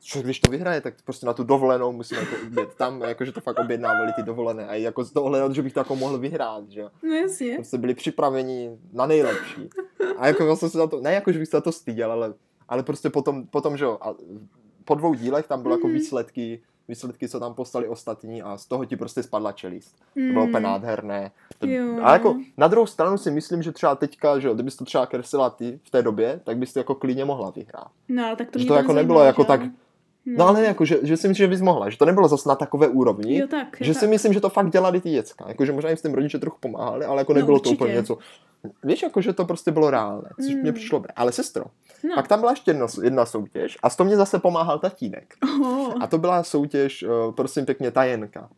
čo, když to vyhraje, tak prostě na tu dovolenou musíme jako jet tam, jakože to fakt objednávali ty dovolené. A jako z toho hledat, že bych to jako mohl vyhrát, že. No jasně. Prostě byli připraveni na nejlepší. A jako vlastně se za to, ne jako, že bych se za to styděl, ale, ale prostě potom, potom že jo, a po dvou dílech tam bylo jako Mhm. výsledky, výsledky, co tam poslali ostatní a z toho ti prostě spadla čelist. To bylo úplně nádherné. To, Mm. A jako na druhou stranu si myslím, že třeba teďka, že jo, kdybys to třeba kreslila ty v té době, tak bys to jako klidně mohla vyhrát. No, ale tak to že to jako nebylo zajímá, jako že tak, jo? no ale jako, že, že si myslím, že bys mohla, že to nebylo zase na takové úrovni, Jo, tak, jo, že tak. si myslím, že to fakt dělali ty děcka. Jako, že možná jim s tím rodiče trochu pomáhali, ale jako No, nebylo to určitě. úplně něco. Víš, jako, že to prostě bylo reálné, což Mm. mě přišlo. Ale sestro, No. pak tam byla ještě jedna, jedna soutěž a s to mě zase pomáhal tatínek. Oh, A to byla soutěž, uh, prosím pěkně, tajenka.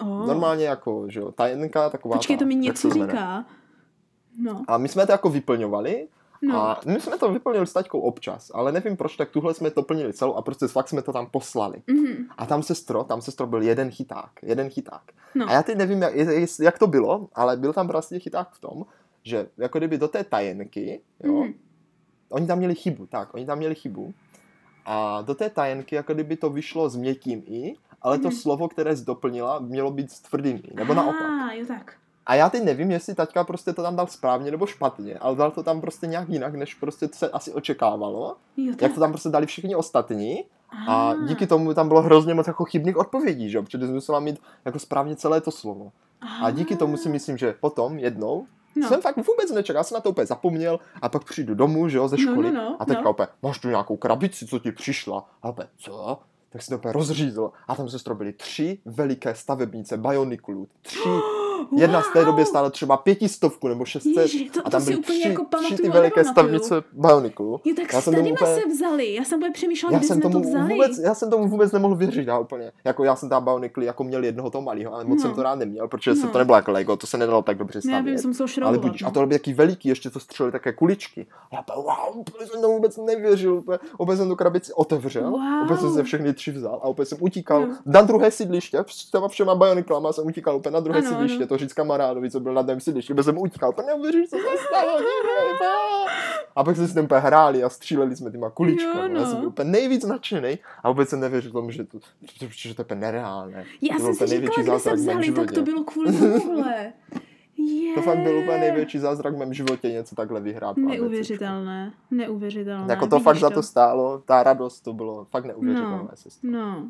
oh. Normálně jako, že jo, tajenka, taková Počkej, ta, to mi něco říká. No, A my jsme to jako vyplňovali no. a my jsme to vyplnili s taťkou občas, ale nevím proč, tak tuhle jsme to plnili celou a prostě fakt jsme to tam poslali. Mhm. A tam sestro, tam sestro byl jeden chyták, jeden chyták. No. A já teď nevím, jak, jak to bylo, ale byl tam prostě chyták v tom, že jako kdyby do té tajenky, jo, Mhm. Oni tam měli chybu, tak, oni tam měli chybu. A do té tajenky jako kdyby to vyšlo s měkkým i, ale to Mhm. slovo, které jsi doplnila, mělo být s tvrdým i, nebo naopak. Ah, jo tak. A já teď nevím, jestli taťka prostě to tam dal správně nebo špatně, ale dal to tam prostě nějak jinak, než prostě se asi očekávalo. Jo, Jak to tam prostě dali všichni ostatní. A díky tomu tam bylo hrozně moc jako chybných odpovědí, že jo? Protože jsi musela mít jako správně celé to slovo. A díky tomu si myslím, že potom jednou No. Jsem fakt vůbec nečekal, já jsem na to úplně zapomněl a pak přijdu domů, že jo, ze školy no, no, no, a teďka no. úplně, máš tu nějakou krabici, co ti přišla? A úplně, co? Tak si to úplně rozřízl a tam se strobili tři veliké stavebnice Bioniculu. Tři Jedna z té době stála třeba pětistovku nebo to, a tam to byly úplně tři, jako tři ty veliké stavnice Bioniculu. Jo, tak Já jsem úplně- se vzali. Já jsem úplně přemýšlela, Já kde jsem, jsme tomu to vzali. vůbec, já jsem tomu vůbec nemohl věřit, já úplně. Jako já jsem tam Bionicly jako měl jednoho toho malého, ale moc No. jsem to rád neměl, protože se No. to nebylo jako Lego, to se nedalo tak dobře Já stavět. vím, jsem musel Ale budíš, no. a to byly jaký veliký, ještě to střelili také kuličky. A já úplně, wow, úplně jsem tomu vůbec nevěřil, úplně, jsem tu krabici otevřel, Wow. jsem se všechny tři vzal a úplně jsem utíkal No. na druhé sídliště, s těma všema Bioniklama jsem utíkal úplně na druhé Ano, sídliště. To říct kamarádovi, co byl na druhém sídlišti, úplně jsem utíkal, úplně neuvěříš, co se stalo, dívej, a pak jsme tam úplně hráli a stříleli jsme těma kuličkama. Jo, no. Já jsem byl úplně nejvíc nadšený a vůbec jsem nevěřil tomu, že to, že, že to je úplně nereálné. Já to jsem si říkala, v mém vzali, tak to bylo kvůli tomuhle. Je. To fakt byl úplně největší zázrak v mém životě něco takhle vyhrát. Neuvěřitelné, neuvěřitelné. Jako to vidíš fakt za to stálo, ta radost, to bylo fakt neuvěřitelné. No. sestro. No,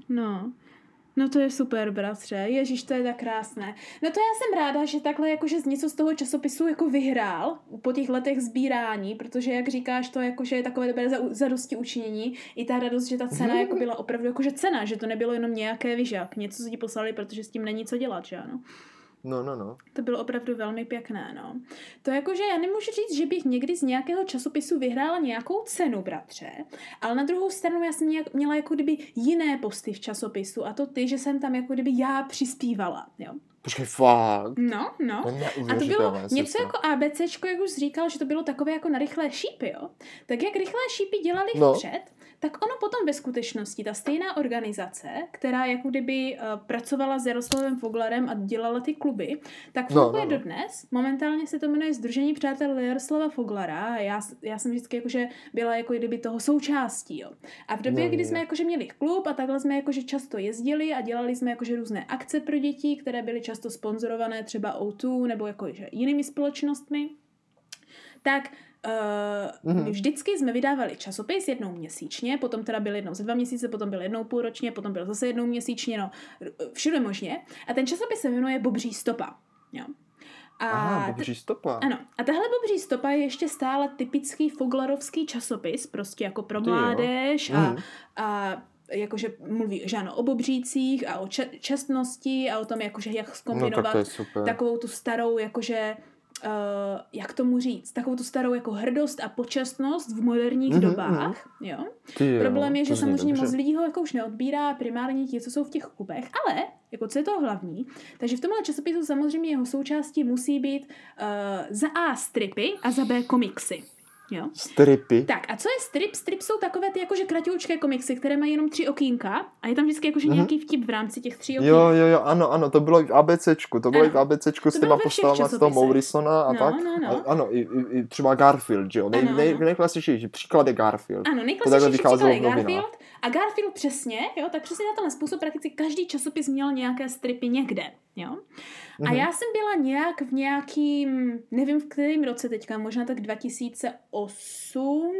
no. To je super, bratře. Ježíš, to je tak krásné. No to já jsem ráda, že takhle jakože z něco z toho časopisu jako vyhrál po těch letech sbírání, protože jak říkáš, to jakože je takové dobré za, zadosti učinění. I ta radost, že ta cena jako byla opravdu jakože cena, že to nebylo jenom nějaké vyžak, něco, co ti poslali, protože s tím není co dělat, že ano. No, no, no. To bylo opravdu velmi pěkné, no. To jakože já nemůžu říct, že bych někdy z nějakého časopisu vyhrála nějakou cenu, bratře, ale na druhou stranu já jsem nějak, měla jako kdyby jiné posty v časopisu a to ty, že jsem tam jako kdyby já přispívala, jo. Počkej, fakt. No, no. To A to bylo něco sestro. jako ABCčko, jak už říkal, že to bylo takové jako na rychlé šípy, jo? Tak jak rychlé šípy dělali No. vpřed, tak ono potom ve skutečnosti, ta stejná organizace, která jako kdyby uh, pracovala s Jaroslavem Foglarem a dělala ty kluby, tak No, funguje no, no. dodnes. Momentálně se to jmenuje Združení přátel Jaroslava Foglara a já, já jsem vždycky jakože byla jako kdyby toho součástí, jo. A v době, No, kdy jo, jsme jo. jakože měli klub a takhle jsme jakože často jezdili a dělali jsme jakože různé akce pro děti, které byly často sponzorované třeba O2 nebo jakože jinými společnostmi, tak Uh, Mhm. my vždycky jsme vydávali časopis jednou měsíčně, potom teda byl jednou za dva měsíce, potom byl jednou půlročně, potom byl zase jednou měsíčně, no všude možně. A ten časopis se jmenuje Bobří stopa. Jo. A Aha, t- bobří stopa. ano, a tahle Bobří stopa je ještě stále typický foglarovský časopis, prostě jako pro mládež a, Mhm. a jakože mluví že ano, o bobřících a o če- čestnosti a o tom, jakože jak No zkombinovat tak to je super. takovou tu starou, jakože, uh, jak tomu říct, takovou tu starou jako hrdost a počestnost v moderních Mhm, dobách, jo. Ty jo, Problém je, že samozřejmě dobře. moc lidí ho jako už neodbírá primárně ti, co jsou v těch klubech, ale jako co je to hlavní, takže v tomhle časopisu samozřejmě jeho součástí musí být uh, za A stripy a za B komiksy. Jo? Stripy. Tak a co je strip? Strip jsou takové ty jakože kratoučké komiksy, které mají jenom tři okýnka a je tam vždycky jakože Mhm. nějaký vtip v rámci těch tří okýnek. Jo, jo, jo, ano, ano, to bylo i v ABCčku, to bylo Ano. i v ABCčku s těma postavama z toho. Morrisona a No, tak. no, no. A, ano, i, i, i třeba Garfield, že jo, nej, nej, ano. nejklasičnější příklad je Garfield. Ano, vycházelo příklad je. Garfield. A Garfield přesně, jo, tak přesně na tenhle způsob prakticky každý časopis měl nějaké stripy někde, jo. A Mhm. já jsem byla nějak v nějakým, nevím v kterém roce teďka, možná tak 2008,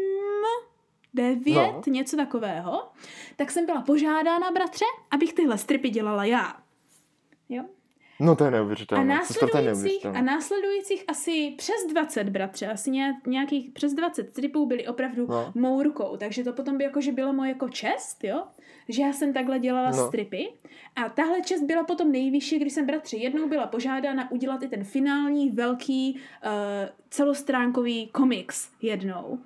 9, No. něco takového, tak jsem byla požádána, bratře, abych tyhle stripy dělala já. Jo? No to je A neuvěřitelné, to je následujících, a následujících asi přes 20, bratře, asi nějak, nějakých přes 20 stripů byly opravdu No. mou rukou, takže to potom by jakože byla moje jako čest, jo, že já jsem takhle dělala No. stripy a tahle čest byla potom nejvyšší, když jsem bratře jednou byla požádána udělat i ten finální velký uh, celostránkový komiks jednou,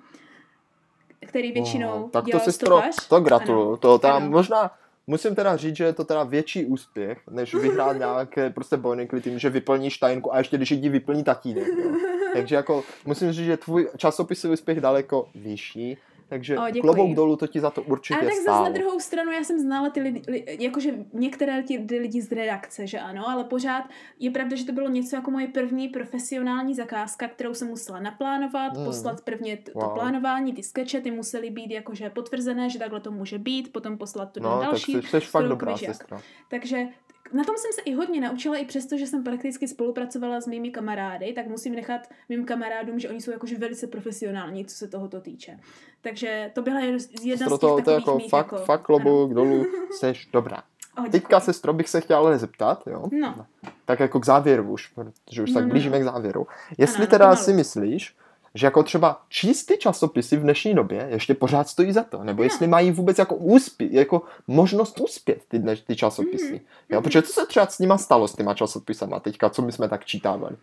který většinou Wow, tak to sestro, stopař. to gratuluju, to teda Ano. možná, musím teda říct, že je to teda větší úspěch, než vyhrát nějaké prostě bojnikly tím, že vyplníš tajnku a ještě když ji vyplní tatínek, jo. Takže jako musím říct, že tvůj časopisový úspěch daleko vyšší, takže O, děkuji. klobouk dolů to ti za to určitě Ale tak zase stálo. na druhou stranu já jsem znala ty lidi, li, jakože některé ty ty lidi z redakce, že ano, ale pořád je pravda, že to bylo něco jako moje první profesionální zakázka, kterou jsem musela naplánovat, Hmm. poslat prvně t- to Wow. plánování, ty skeče, ty musely být jakože potvrzené, že takhle to může být, potom poslat to do No, tak další. jsi, jsi fakt dobrá sestra. Takže na tom jsem se i hodně naučila, i přesto, že jsem prakticky spolupracovala s mými kamarády, tak musím nechat mým kamarádům, že oni jsou jakože velice profesionální, co se tohoto týče. Takže to byla jedna z těch to, takových to jako mých, fakt, jako, fakt klobouk dolů, seš dobrá. Oh. Teďka, sestro, bych se chtěla ale zeptat, jo? No, Tak jako k závěru už, protože už No, tak no, blížíme no. k závěru. Jestli Ano, teda pomalu. si myslíš, že jako třeba čistý časopisy v dnešní době ještě pořád stojí za to, nebo No. jestli mají vůbec jako úspěch, jako možnost uspět ty, dneš, ty časopisy. Mhm, Jo, mhm. protože co se třeba s nima stalo s těma časopisama teďka, co my jsme tak čítávali?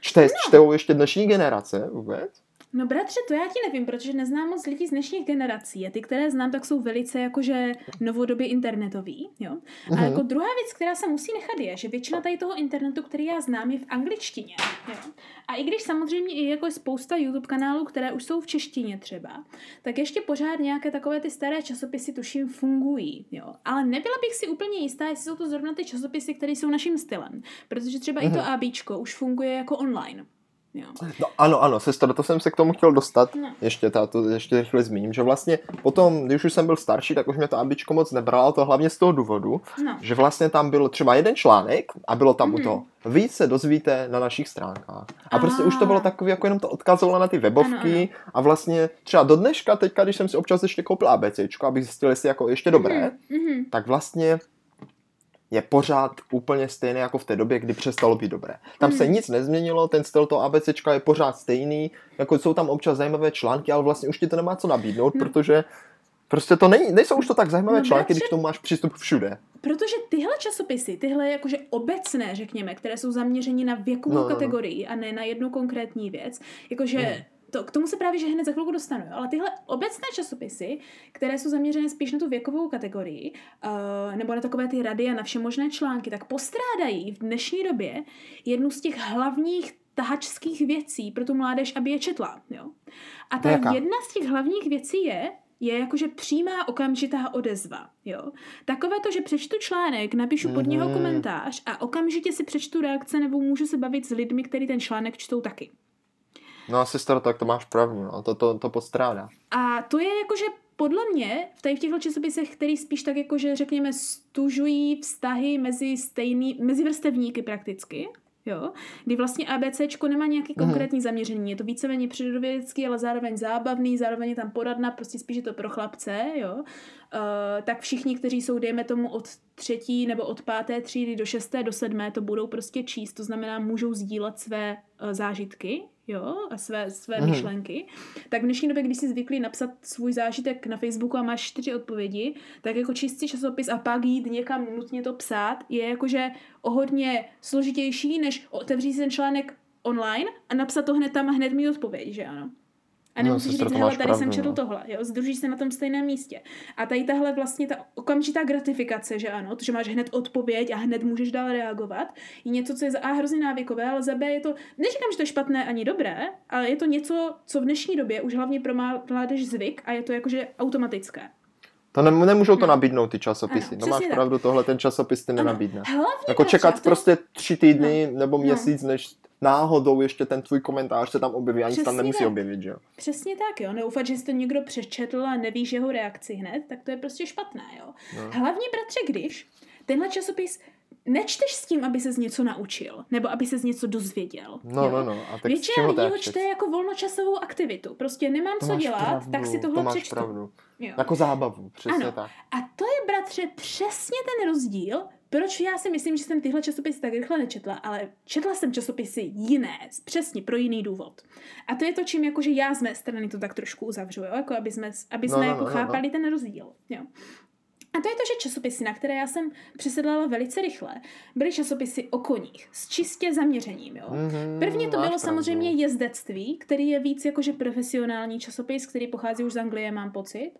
Čte, No. čtou ještě dnešní generace vůbec? No bratře, to já ti nevím, protože neznám moc lidí z dnešních generací a ty, které znám, tak jsou velice jakože novodobě internetový, jo. A Mhm. jako druhá věc, která se musí nechat je, že většina tady toho internetu, který já znám, je v angličtině, jo. A i když samozřejmě i jako je spousta YouTube kanálů, které už jsou v češtině třeba, tak ještě pořád nějaké takové ty staré časopisy tuším fungují, jo. Ale nebyla bych si úplně jistá, jestli jsou to zrovna ty časopisy, které jsou naším stylem, protože třeba i to Mhm. ABčko už funguje jako online. Jo. No ano, ano, sestro, to jsem se k tomu chtěl dostat. No. Ještě, ta, to ještě rychle zmíním, že vlastně potom, když už jsem byl starší, tak už mě to abičko moc nebralo, to hlavně z toho důvodu, No. že vlastně tam byl třeba jeden článek a bylo tam Mhm. u toho. Víc se dozvíte na našich stránkách. A prostě Ah. už to bylo takový, jako jenom to odkazovalo na ty webovky a vlastně třeba do dneška, teďka, když jsem si občas ještě koupil ABCčko, abych zjistil, jestli jako ještě dobré, Mhm. tak vlastně je pořád úplně stejné jako v té době, kdy přestalo být dobré. Tam se Mhm. nic nezměnilo, ten styl toho ABCčka je pořád stejný, jako jsou tam občas zajímavé články, ale vlastně už ti to nemá co nabídnout, No. protože prostě to není, nejsou už to tak zajímavé No, články, bratře- když k tomu máš přístup všude. Protože tyhle časopisy, tyhle jakože obecné, řekněme, které jsou zaměřeny na věkovou No, no, no, no. kategorii a ne na jednu konkrétní věc, jakože Hmm. To, k tomu se právě že hned za chvilku dostanu, ale tyhle obecné časopisy, které jsou zaměřené spíš na tu věkovou kategorii, uh, nebo na takové ty rady a na všemožné články, tak postrádají v dnešní době jednu z těch hlavních tahačských věcí pro tu mládež, aby je četla. Jo? A ta Jaká? jedna z těch hlavních věcí je, je jakože přímá okamžitá odezva. Jo? Takové to, že přečtu článek, napíšu pod něho Mhm. komentář a okamžitě si přečtu reakce nebo můžu se bavit s lidmi, kteří ten článek čtou taky. No a sestro, tak to máš pravdu, no, to, to, to postrádá. A to je jakože podle mě v tady v těchto časopisech, který spíš tak jakože řekněme stužují vztahy mezi stejný, mezi vrstevníky prakticky, jo, kdy vlastně ABCčko nemá nějaký Mhm. konkrétní zaměření, je to víceméně přírodovědecký, ale zároveň zábavný, zároveň je tam poradna, prostě spíš je to pro chlapce, jo, uh, tak všichni, kteří jsou, dejme tomu, od třetí nebo od páté třídy do šesté, do sedmé, to budou prostě číst, to znamená, můžou sdílet své uh, zážitky, jo, a své, své Mhm. myšlenky, tak v dnešní době, když jsi zvyklý napsat svůj zážitek na Facebooku a máš čtyři odpovědi, tak jako číst si časopis a pak jít někam nutně to psát, je jakože o hodně složitější, než otevřít si ten článek online a napsat to hned tam a hned mít odpověď, že ano. A No, nemusíš sestro, říct, hele, tady pravdu, jsem četl no. tohle, jo, združíš se na tom stejném místě. A tady tahle vlastně ta okamžitá gratifikace, že ano, to, že máš hned odpověď a hned můžeš dál reagovat, je něco, co je za A hrozně návykové, ale za B je to, neříkám, že to je špatné ani dobré, ale je to něco, co v dnešní době už hlavně pro mládež zvyk a je to jakože automatické. To ne, nemůžou to No. nabídnout ty časopisy. Ano, no máš tak. pravdu, tohle ten časopis ty nenabídne. Hlavně Jako čekat prostě tři týdny nebo No. měsíc, než náhodou ještě ten tvůj komentář se tam objeví, ani se tam nemusí tak. objevit, že jo? Přesně tak, jo. Neufat, že si to někdo přečetl a nevíš jeho reakci hned, tak to je prostě špatné, jo. No. Hlavně, bratře, když tenhle časopis nečteš s tím, aby ses něco naučil, nebo aby ses něco dozvěděl. No, jo. no, no. A tak Většina lidí ho čte jako volnočasovou aktivitu. Prostě nemám To co dělat, pravdu, tak si to tohle máš přečtu. pravdu. Jo. Jako zábavu, přesně Ano. tak. A to je, bratře, přesně ten rozdíl, proč já si myslím, že jsem tyhle časopisy tak rychle nečetla, ale četla jsem časopisy jiné, přesně pro jiný důvod. A to je to, čím jakože já z mé strany to tak trošku uzavřu, jo? Jako aby jsme, aby No, jsme no, jako no, no, chápali ten rozdíl. Jo. A to je to, že časopisy, na které já jsem přesedlala velice rychle, byly časopisy o koních s čistě zaměřením. Jo? Mhm, Prvně to bylo pravdu. samozřejmě jezdectví, který je víc jakože profesionální časopis, který pochází už z Anglie, mám pocit.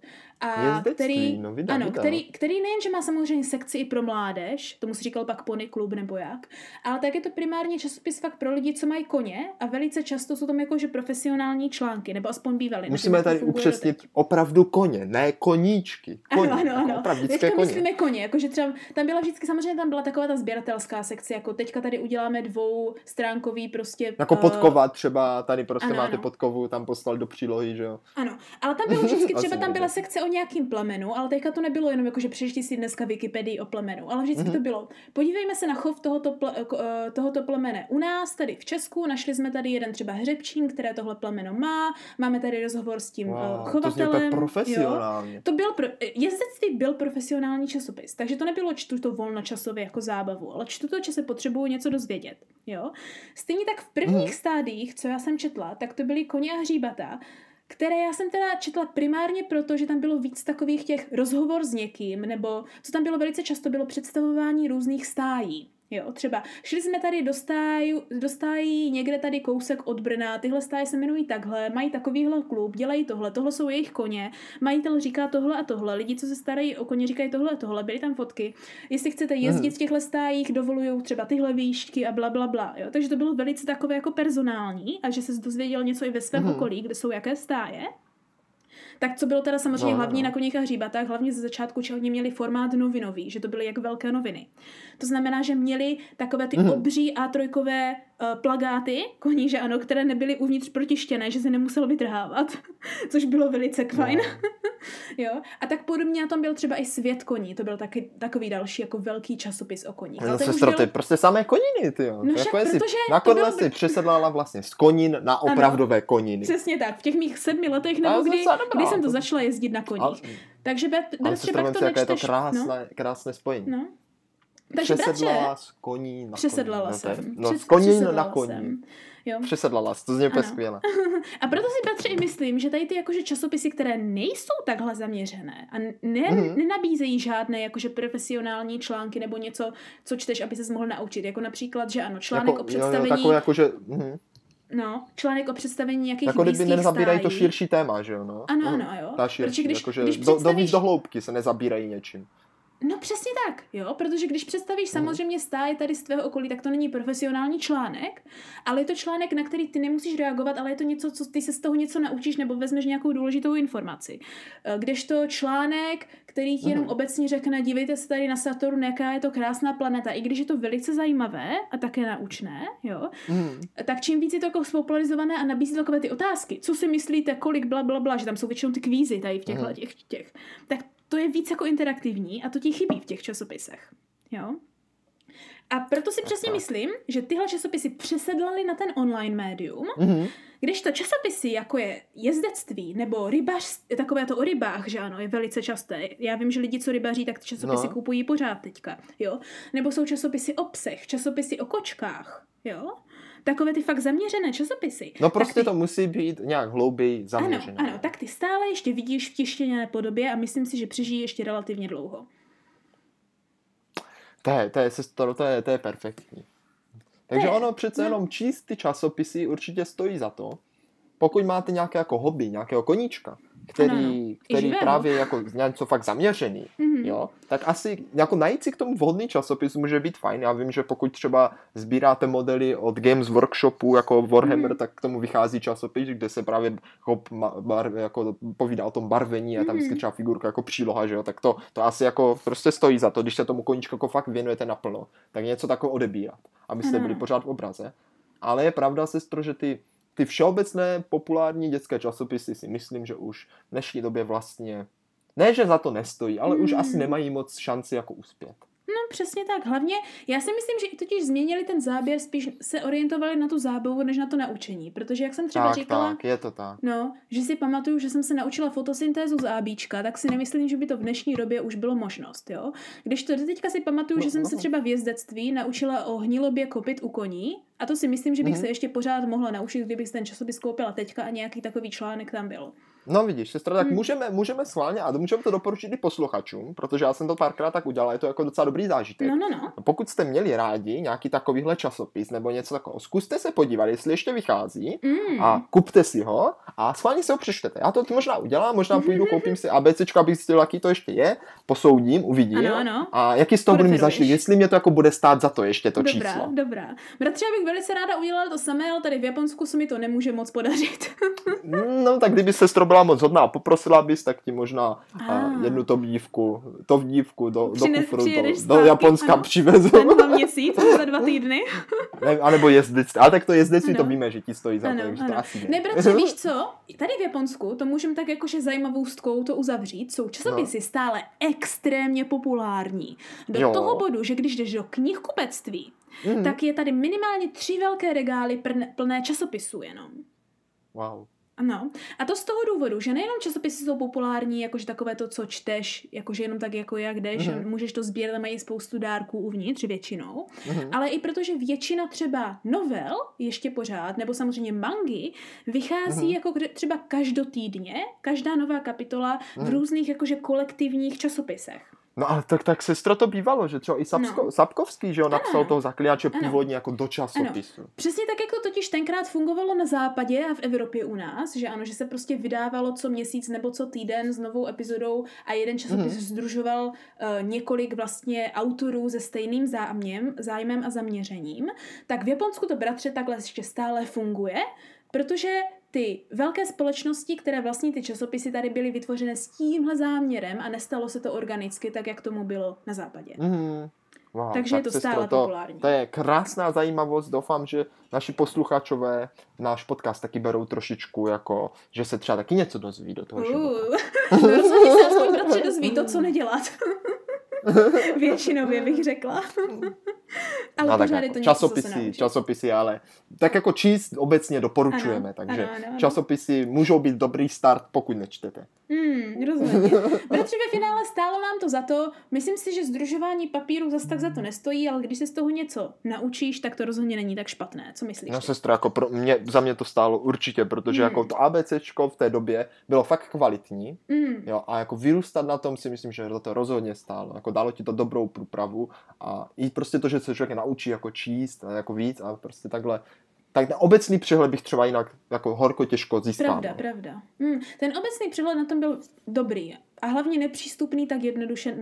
A Jezdectví, který, no vydá, ano, vydá. který, který nejenže má samozřejmě sekci i pro mládež, tomu si říkal pak pony klub nebo jak, ale tak je to primárně časopis fakt pro lidi, co mají koně a velice často jsou tam jakože profesionální články, nebo aspoň bývaly. Musíme tady upřesnit doteď. opravdu koně, ne koníčky. Ano, Koně, ano, jako ano. Dětské teďka koně. myslíme koně, jakože třeba tam byla vždycky, samozřejmě tam byla taková ta sběratelská sekce, jako teďka tady uděláme dvou stránkový prostě... Jako eh, podkova třeba, tady prostě ano, máte ano. podkovu, tam poslal do přílohy, že jo. Ano, ale tam bylo vždycky, třeba tam byla sekce o nějakým plemenu, ale teďka to nebylo jenom jako, že přečti si dneska Wikipedii o plemenu, ale vždycky Mhm. to bylo. Podívejme se na chov tohoto, ple, ko- eh, tohoto plemene u nás, tady v Česku, našli jsme tady jeden třeba hřebčín, které tohle plemeno má, máme tady rozhovor s tím wow, to úplně chovatelem. jo. profesionálně. To byl pro, jezdectví byl profesionální časopis, takže to nebylo čtu to volnočasově jako zábavu, ale čtu to, že se potřebuju něco dozvědět. Jo? Stejně tak v prvních Mhm. stádiích, co já jsem četla, tak to byly koně a hříbata, které já jsem teda četla primárně proto, že tam bylo víc takových těch rozhovor s někým, nebo co tam bylo velice často, bylo představování různých stájí. Jo, třeba šli jsme tady do, stáju, do stájí někde tady kousek od Brna, tyhle stáje se jmenují takhle, mají takovýhle klub, dělají tohle, tohle jsou jejich koně, majitel říká tohle a tohle, lidi, co se starají o koně, říkají tohle a tohle, byly tam fotky. Jestli chcete jezdit v těchto stájích, dovolují třeba tyhle výšky a bla, bla, bla. Jo? Takže to bylo velice takové jako personální a že se dozvěděl něco i ve svém Mhm. okolí, kde jsou jaké stáje. Tak co bylo teda samozřejmě No, no, hlavní no. na koních a hříbatách, hlavně ze začátku, že oni měli formát novinový, že to byly jak velké noviny. To znamená, že měli takové ty Mhm. obří A3 uh, plagáty koní, že ano, které nebyly uvnitř protištěné, že se nemusel vytrhávat, což bylo velice fajn. No. jo? A tak podobně na tom byl třeba i Svět koní, to byl taky, takový další jako velký časopis o koních. No, Ale sestro, byl- je prostě samé koniny, ty jo. No však jako jestli protože to nakonec bylo si přesedlala vlastně z konin na opravdové koniny. Přesně tak, v těch mých sedmi letech, Ale nebo kdy, kdy jsem to začala jezdit na koních. Ale, Takže bet, ale sestro, pak vem to je to nečteš. krásné, No, krásné spojení. no. Takže bratře, Přesedlala z koní na přesedlala koní. No, to jsem. No, Přes- koní na koní. jsem. Jo. Přesedlala, to zní úplně skvěle. A proto si bratře i myslím, že tady ty jakože časopisy, které nejsou takhle zaměřené a ne, Mhm. nenabízejí žádné jakože profesionální články nebo něco, co čteš, aby se mohl naučit. Jako například, že ano, článek jako, o představení, Jo, jo, takové jako, že... Mhm. no, článek o představení nějakých Jako kdyby nezabírají to stájí. širší téma, že jo? No. Ano, Mhm. ano, jo. Ta Protože širší, když- jakože když do, do představíš- do hloubky se nezabírají něčím. No přesně tak, jo, protože když představíš Mhm. samozřejmě stáje tady z tvého okolí, tak to není profesionální článek, ale je to článek, na který ty nemusíš reagovat, ale je to něco, co ty se z toho něco naučíš nebo vezmeš nějakou důležitou informaci. Eh, Kdežto článek, který ti jenom Mhm. obecně řekne, dívejte se tady na Saturn, jaká je to krásná planeta, i když je to velice zajímavé a také naučné, jo, Mhm. tak čím víc je to jako spopularizované a nabízí takové ty otázky, co si myslíte, kolik bla, bla, bla, že tam jsou většinou ty kvízy tady v těchto Mhm. těch, těch, tak to je víc jako interaktivní a to ti chybí v těch časopisech. Jo? A proto si přesně myslím, že tyhle časopisy přesedlaly na ten online médium, Mhm. když to časopisy, jako je jezdectví nebo rybař, takové to o rybách, že ano, je velice časté. Já vím, že lidi, co rybaří, tak ty časopisy No. kupují pořád teďka, jo. Nebo jsou časopisy o psech, časopisy o kočkách, jo. Takové ty fakt zaměřené časopisy. No prostě ty, to musí být nějak hlouběji zaměřené. Ano, ano, tak ty stále ještě vidíš v tištěné podobě a myslím si, že přežijí ještě relativně dlouho. To je, to je, sestro, to je, to je perfektní. Takže ono přece no. jenom číst ty časopisy určitě stojí za to. Pokud máte nějaké jako hobby, nějakého koníčka, který, Ano, ano. který právě jako něco fakt zaměřený, Mhm. jo, tak asi jako najít si k tomu vhodný časopis může být fajn. Já vím, že pokud třeba sbíráte modely od Games Workshopu jako Warhammer, Mhm. tak k tomu vychází časopis, kde se právě jako, ma- bar, jako povídá o tom barvení a tam Mhm. vždycky třeba figurka jako příloha, že jo, tak to, to asi jako prostě stojí za to, když se tomu koníčku jako fakt věnujete naplno, tak něco takového odebírat, abyste Ano. byli pořád v obraze. Ale je pravda, sestro, že ty, ty všeobecné populární dětské časopisy si myslím, že už v dnešní době vlastně ne, že za to nestojí, ale už Hmm. asi nemají moc šanci jako uspět. No přesně tak. Hlavně, já si myslím, že i totiž změnili ten záběr, spíš se orientovali na tu zábavu, než na to naučení. Protože jak jsem třeba tak, říkala, tak, je to tak. No, že si pamatuju, že jsem se naučila fotosyntézu z ABčka, tak si nemyslím, že by to v dnešní době už bylo možnost, jo. Když to teďka si pamatuju, No, že jsem no. se třeba v jezdectví naučila o hnilobě kopit u koní a to si myslím, že bych Mhm. se ještě pořád mohla naučit, kdybych ten časopis koupila teďka a nějaký takový článek tam byl. No vidíš, sestra, tak Hmm. můžeme, můžeme schválně a můžeme to doporučit i posluchačům, protože já jsem to párkrát tak udělal, je to jako docela dobrý zážitek. No, no, no. Pokud jste měli rádi nějaký takovýhle časopis nebo něco takového, zkuste se podívat, jestli ještě vychází Mm. a kupte si ho a schválně si ho přečtete. Já to možná udělám, možná půjdu, koupím si ABCčko, abych zjistil, jaký to ještě je, posoudím, uvidím Ano, ano. a jaký z toho budu mít jestli mě to jako bude stát za to ještě to Dobrá, číslo. dobrá. Bratře, já bych velice ráda udělala to samé, ale tady v Japonsku se mi to nemůže moc podařit. No tak kdyby se byla moc hodná a poprosila bys, tak ti možná uh, jednu tovdívku, tovdívku do, do kufru, do, do Japonska ano. přivezu. Ten dva měsíc, za dva týdny. ne, anebo jezdectví, ale tak to jezdectví to víme, že ti stojí za ano, to, takže to asi ne. Ne, bratře, víš co, tady v Japonsku, to můžeme tak jakože zajímavostkou to uzavřít, jsou časopisy no. stále extrémně populární. Do jo. toho bodu, že když jdeš do knihkupectví, mm. tak je tady minimálně tři velké regály plné časopisů jenom. Wow. Ano. A to z toho důvodu, že nejenom časopisy jsou populární, jakože takové to, co čteš, jakože jenom tak, jako jak jdeš, mm-hmm. můžeš to sbírat, mají spoustu dárků uvnitř většinou, mm-hmm. ale i protože většina třeba novel ještě pořád, nebo samozřejmě mangy, vychází mm-hmm. jako třeba každotýdně, každá nová kapitola mm-hmm. v mhm. různých jakože kolektivních časopisech. No ale tak, tak sestro to bývalo, že třeba i Sapsko, no. Sapkovský, že on napsal ano. toho zaklínače původně jako do časopisu. Ano. Přesně tak, jak to totiž tenkrát fungovalo na západě a v Evropě u nás, že ano, že se prostě vydávalo co měsíc nebo co týden s novou epizodou a jeden časopis mm-hmm. združoval uh, několik vlastně autorů se stejným zájmem, zájmem a zaměřením, tak v Japonsku to bratře takhle ještě stále funguje, protože ty velké společnosti, které vlastně ty časopisy tady byly vytvořené s tímhle záměrem a nestalo se to organicky, tak jak tomu bylo na západě. Mm-hmm. Wow, Takže je to stále to, populární. To je krásná zajímavost. Doufám, že naši posluchačové náš podcast taky berou trošičku jako, že se třeba taky něco dozví do toho uh, života. no rozhodně se aspoň bratře dozví to, co nedělat. Většinově bych řekla. ale no, tak jako, to časopisy, něco, časopisy, ale tak jako číst obecně doporučujeme, ano, takže ano, ano, ano. časopisy můžou být dobrý start, pokud nečtete. Hmm, rozumím. Protože ve finále stálo nám to za to, myslím si, že združování papíru zase tak za to nestojí, ale když se z toho něco naučíš, tak to rozhodně není tak špatné. Co myslíš? No sestro, jako pro mě, za mě to stálo určitě, protože hmm. jako to ABCčko v té době bylo fakt kvalitní hmm. jo, a jako vyrůstat na tom si myslím, že to rozhodně stálo. Jako dalo ti to dobrou průpravu a i prostě to, že se člověk naučí jako číst a jako víc a prostě takhle tak na obecný přehled bych třeba jinak jako horko těžko získal. Pravda, no. pravda. Hmm, ten obecný přehled na tom byl dobrý a hlavně nepřístupný tak jednoduše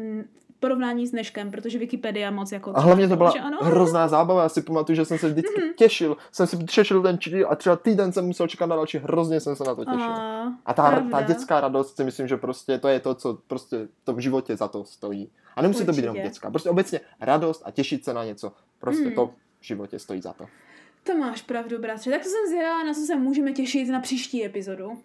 porovnání s dneškem, protože Wikipedia moc jako... A hlavně to byla ano. hrozná zábava, já si pamatuju, že jsem se vždycky mm-hmm. těšil, jsem si přešel ten čili a třeba týden jsem musel čekat na další, hrozně jsem se na to těšil. A, a ta, ta dětská radost si myslím, že prostě to je to, co prostě to v životě za to stojí. A nemusí Určitě. to být jenom dětská, prostě obecně radost a těšit se na něco, prostě mm. to v životě stojí za to. To máš pravdu, bratře. Tak to jsem zvědavá, na co se můžeme těšit na příští epizodu.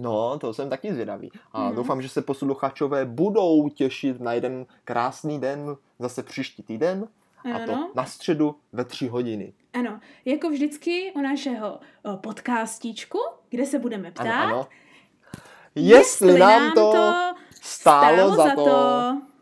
No, to jsem taky zvědavý. A mm. doufám, že se posluchačové budou těšit na jeden krásný den zase příští týden. Ano. A to na středu ve tři hodiny. Ano, jako vždycky u našeho podcastíčku, kde se budeme ptát, ano, ano. Jestli, jestli nám to stálo, stálo za to. to